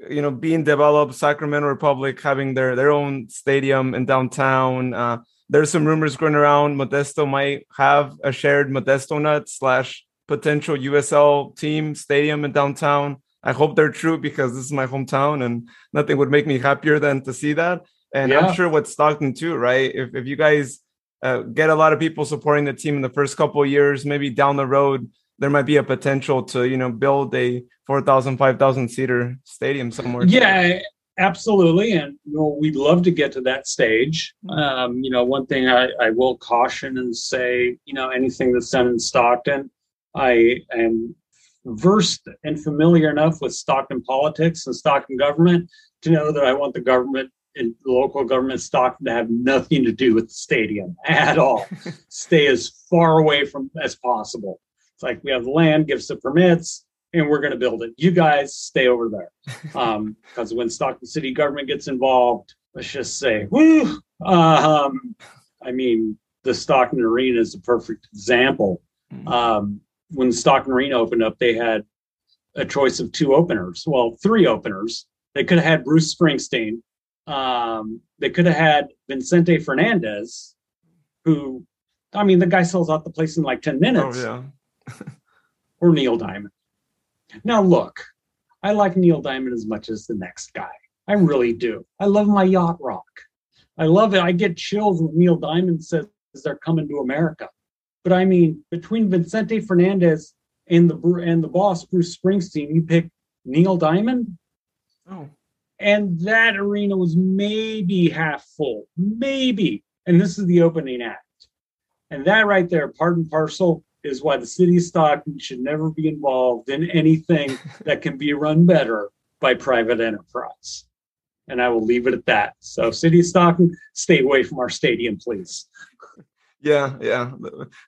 you know being developed. Sacramento Republic having their their own stadium in downtown. Uh, there's some rumors going around Modesto might have a shared Modesto Nut slash potential USL team stadium in downtown. I hope they're true because this is my hometown and nothing would make me happier than to see that. And yeah. I'm sure with Stockton too, right? If, if you guys uh, get a lot of people supporting the team in the first couple of years, maybe down the road, there might be a potential to, you know, build a 4,000, 5,000 seater stadium somewhere.
Yeah, absolutely. And you know, we'd love to get to that stage. Um, you know, one thing I, I will caution and say, you know, anything that's done in Stockton, I am versed and familiar enough with Stockton politics and Stockton government to know that I want the government local government Stockton to have nothing to do with the stadium at all. [laughs] Stay as far away from as possible. It's like we have the land, give us the permits, and we're going to build it. You guys stay over there. Because [laughs] um, when Stockton City government gets involved, let's just say, woo! Um, I mean, the Stockton Arena is a perfect example. Hmm. Um, when Stockton Arena opened up, they had a choice of two openers. Well, three openers. They could have had Bruce Springsteen. Um, they could have had Vicente Fernandez, who, I mean, the guy sells out the place in like 10 minutes.
Oh, yeah. [laughs]
or Neil Diamond. Now, look, I like Neil Diamond as much as the next guy. I really do. I love my yacht rock. I love it. I get chills when Neil Diamond says they're coming to America. But I mean, between Vicente Fernandez and the and the boss Bruce Springsteen, you pick Neil Diamond.
Oh.
And that arena was maybe half full, maybe. And this is the opening act. And that right there, part and parcel, is why the city of Stockton should never be involved in anything [laughs] that can be run better by private enterprise. And I will leave it at that. So, City of Stockton, stay away from our stadium, please.
Yeah, yeah.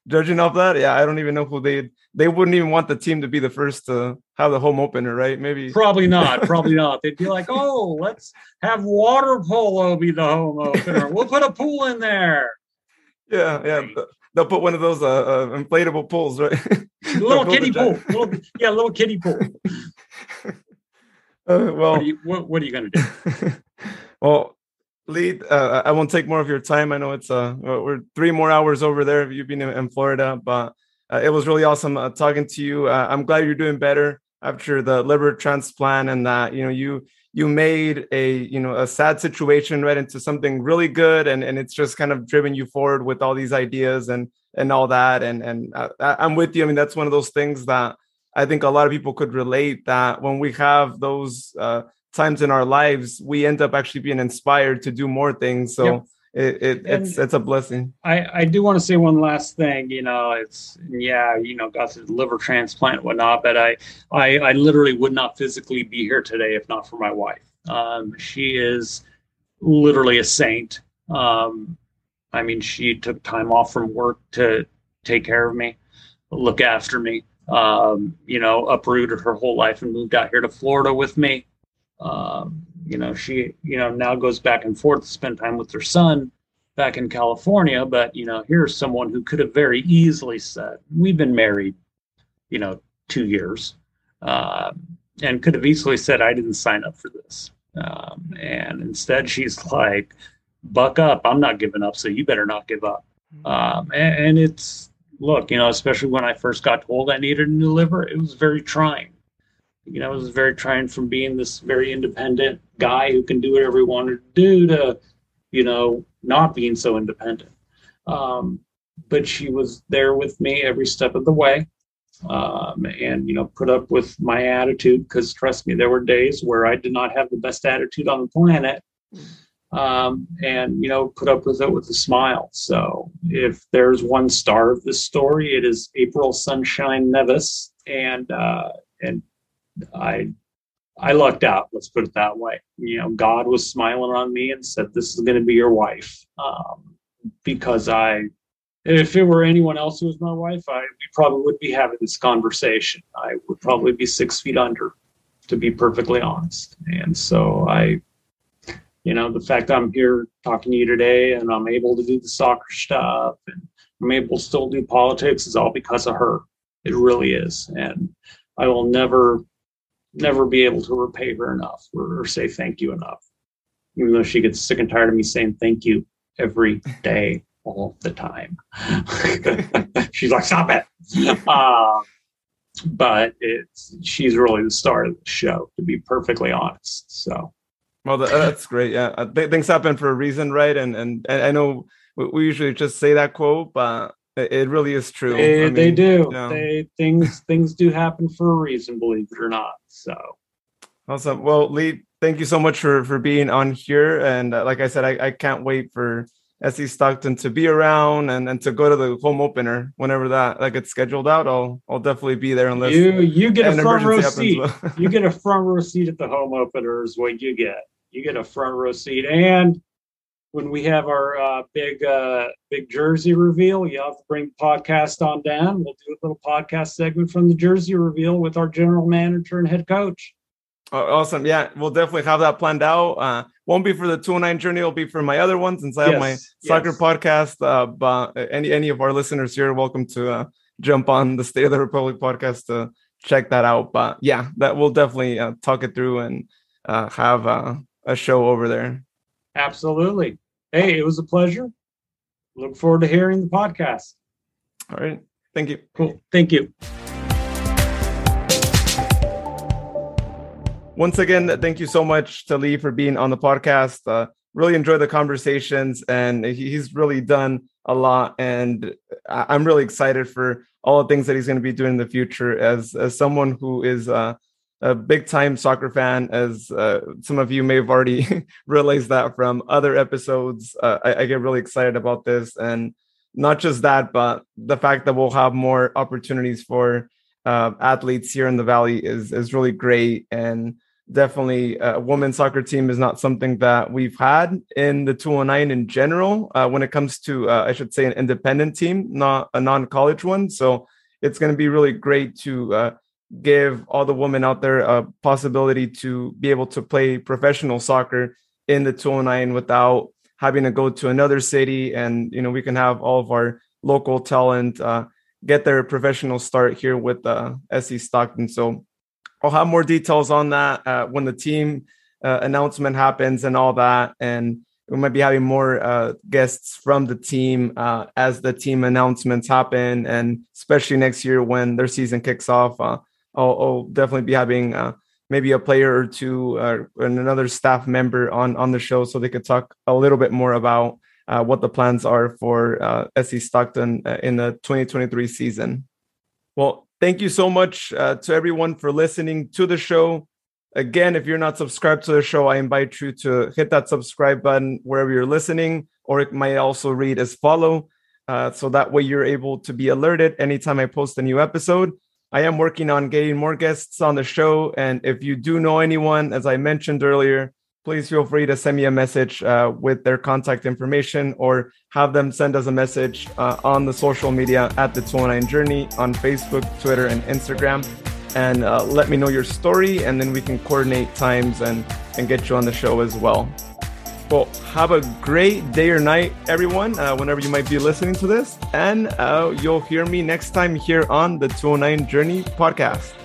Judging off that, yeah, I don't even know who they they wouldn't even want the team to be the first to have the home opener, right? Maybe
probably not, [laughs] probably not. They'd be like, oh, let's have water polo be the home opener. We'll put a pool in there.
Yeah, yeah. They'll put one of those uh, uh inflatable pools, right? [laughs]
little kiddie pool. Little, yeah, little kiddie pool. [laughs]
Uh, well, what
are you, what, what are you going to do?
well, Lee, uh, I won't take more of your time. I know it's uh, we're three more hours over there. You've been in, Florida, but uh, it was really awesome uh, talking to you. Uh, I'm glad you're doing better after the liver transplant, and that you know you you made a you know a sad situation right into something really good, and and it's just kind of driven you forward with all these ideas and and all that. And and uh, I'm with you. I mean, that's one of those things that I think a lot of people could relate. That when we have those times in our lives we end up actually being inspired to do more things so yep. it, it it's it's a blessing
i i do want to say one last thing you know it's yeah you know got the liver transplant whatnot but I, I i literally would not physically be here today if not for my wife um she is literally a saint um i mean she took time off from work to take care of me look after me um, you know, uprooted her whole life and moved out here to Florida with me. Um, you know, she, you know, now goes back and forth to spend time with her son back in California. But, you know, here's someone who could have very easily said, We've been married, you know, two years, uh, and could have easily said, I didn't sign up for this. Um, and instead, she's [laughs] like, Buck up. I'm not giving up. So you better not give up. Um, and, and it's, look, you know, especially when I first got told I needed a new liver, it was very trying you know, was very trying from being this very independent guy who can do whatever he wanted to do to you know, not being so independent. Um, but she was there with me every step of the way um, and you know put up with my attitude because trust me there were days where i did not have the best attitude on the planet um, and you know put up with it with a smile so if there's one star of this story it is april sunshine neves and uh, and i i lucked out let's put it that way you know god was smiling on me and said this is going to be your wife um, because i if it were anyone else who was my wife, I we probably would be having this conversation. I would probably be six feet under, to be perfectly honest. And so I, you know, the fact I'm here talking to you today and I'm able to do the soccer stuff and I'm able to still do politics is all because of her. It really is. And I will never, never be able to repay her enough or, or say thank you enough. Even though she gets sick and tired of me saying thank you every day all the time. [laughs] she's like, stop it. [laughs] Uh, but it's she's really the star of the show, to be perfectly honest. So,
well, that's great. Yeah, uh, things happen for a reason, right? And and, and I know we usually just say that quote, but it really is true.
They, I mean, they do. They things things do happen for a reason, believe it or not. So
awesome. Well, Lee, thank you so much for for being on here. And uh, like I said, I, I can't wait for SC Stockton to be around and, and to go to the home opener whenever that that gets scheduled out. I'll I'll definitely be there unless
you you get a front row seat. you get a front row seat at the home opener is what you get. You get a front row seat, and when we have our uh, big uh, big jersey reveal, you have to bring the podcast on down. We'll do a little podcast segment from the jersey reveal with our general manager and head coach.
Oh, awesome. Yeah, we'll definitely have that planned out. Uh, won't be for the 209 journey, it'll be for my other ones since I yes, have my soccer yes. podcast. Uh, but any any of our listeners here, welcome to uh, jump on the State of the Republic podcast to check that out. But yeah, that we'll definitely uh, talk it through and uh, have uh, a show over there.
Absolutely. Hey, it was a pleasure. Look forward to hearing the podcast.
All right. Thank you.
Cool. Thank you.
once again, thank you so much to Lee for being on the podcast. Uh, really enjoy the conversations, and he's really done a lot. And I'm really excited for all the things that he's going to be doing in the future. As as someone who is uh, a big time soccer fan, as uh, some of you may have already [laughs] realized that from other episodes, uh, I, I get really excited about this. And not just that, but the fact that we'll have more opportunities for uh, athletes here in the valley is is really great and definitely a women's soccer team is not something that we've had in the 209 in general uh, when it comes to uh, i should say an independent team not a non-college one so it's going to be really great to uh, give all the women out there a possibility to be able to play professional soccer in the 209 without having to go to another city and you know we can have all of our local talent uh, get their professional start here with uh, Stockton so I'll have more details on that uh, when the team uh, announcement happens and all that. And we might be having more uh, guests from the team uh, as the team announcements happen, and especially next year when their season kicks off. Uh, I'll, I'll, definitely be having uh, maybe a player or two and another staff member on on the show, so they could talk a little bit more about what the plans are for SC Stockton in the 2023 season. Well, Thank you so much uh, to everyone for listening to the show. Again, if you're not subscribed to the show, I invite you to hit that subscribe button wherever you're listening, or it might also read as follow. Uh, so that way you're able to be alerted anytime I post a new episode. I am working on getting more guests on the show. And if you do know anyone, as I mentioned earlier, please feel free to send me a message uh, with their contact information or have them send us a message uh, on the social media at the 209 Journey on Facebook, Twitter, and Instagram. And uh, let me know your story, and then we can coordinate times and, and get you on the show as well. Well, have a great day or night, everyone, uh, whenever you might be listening to this. And uh, you'll hear me next time here on the 209 Journey podcast.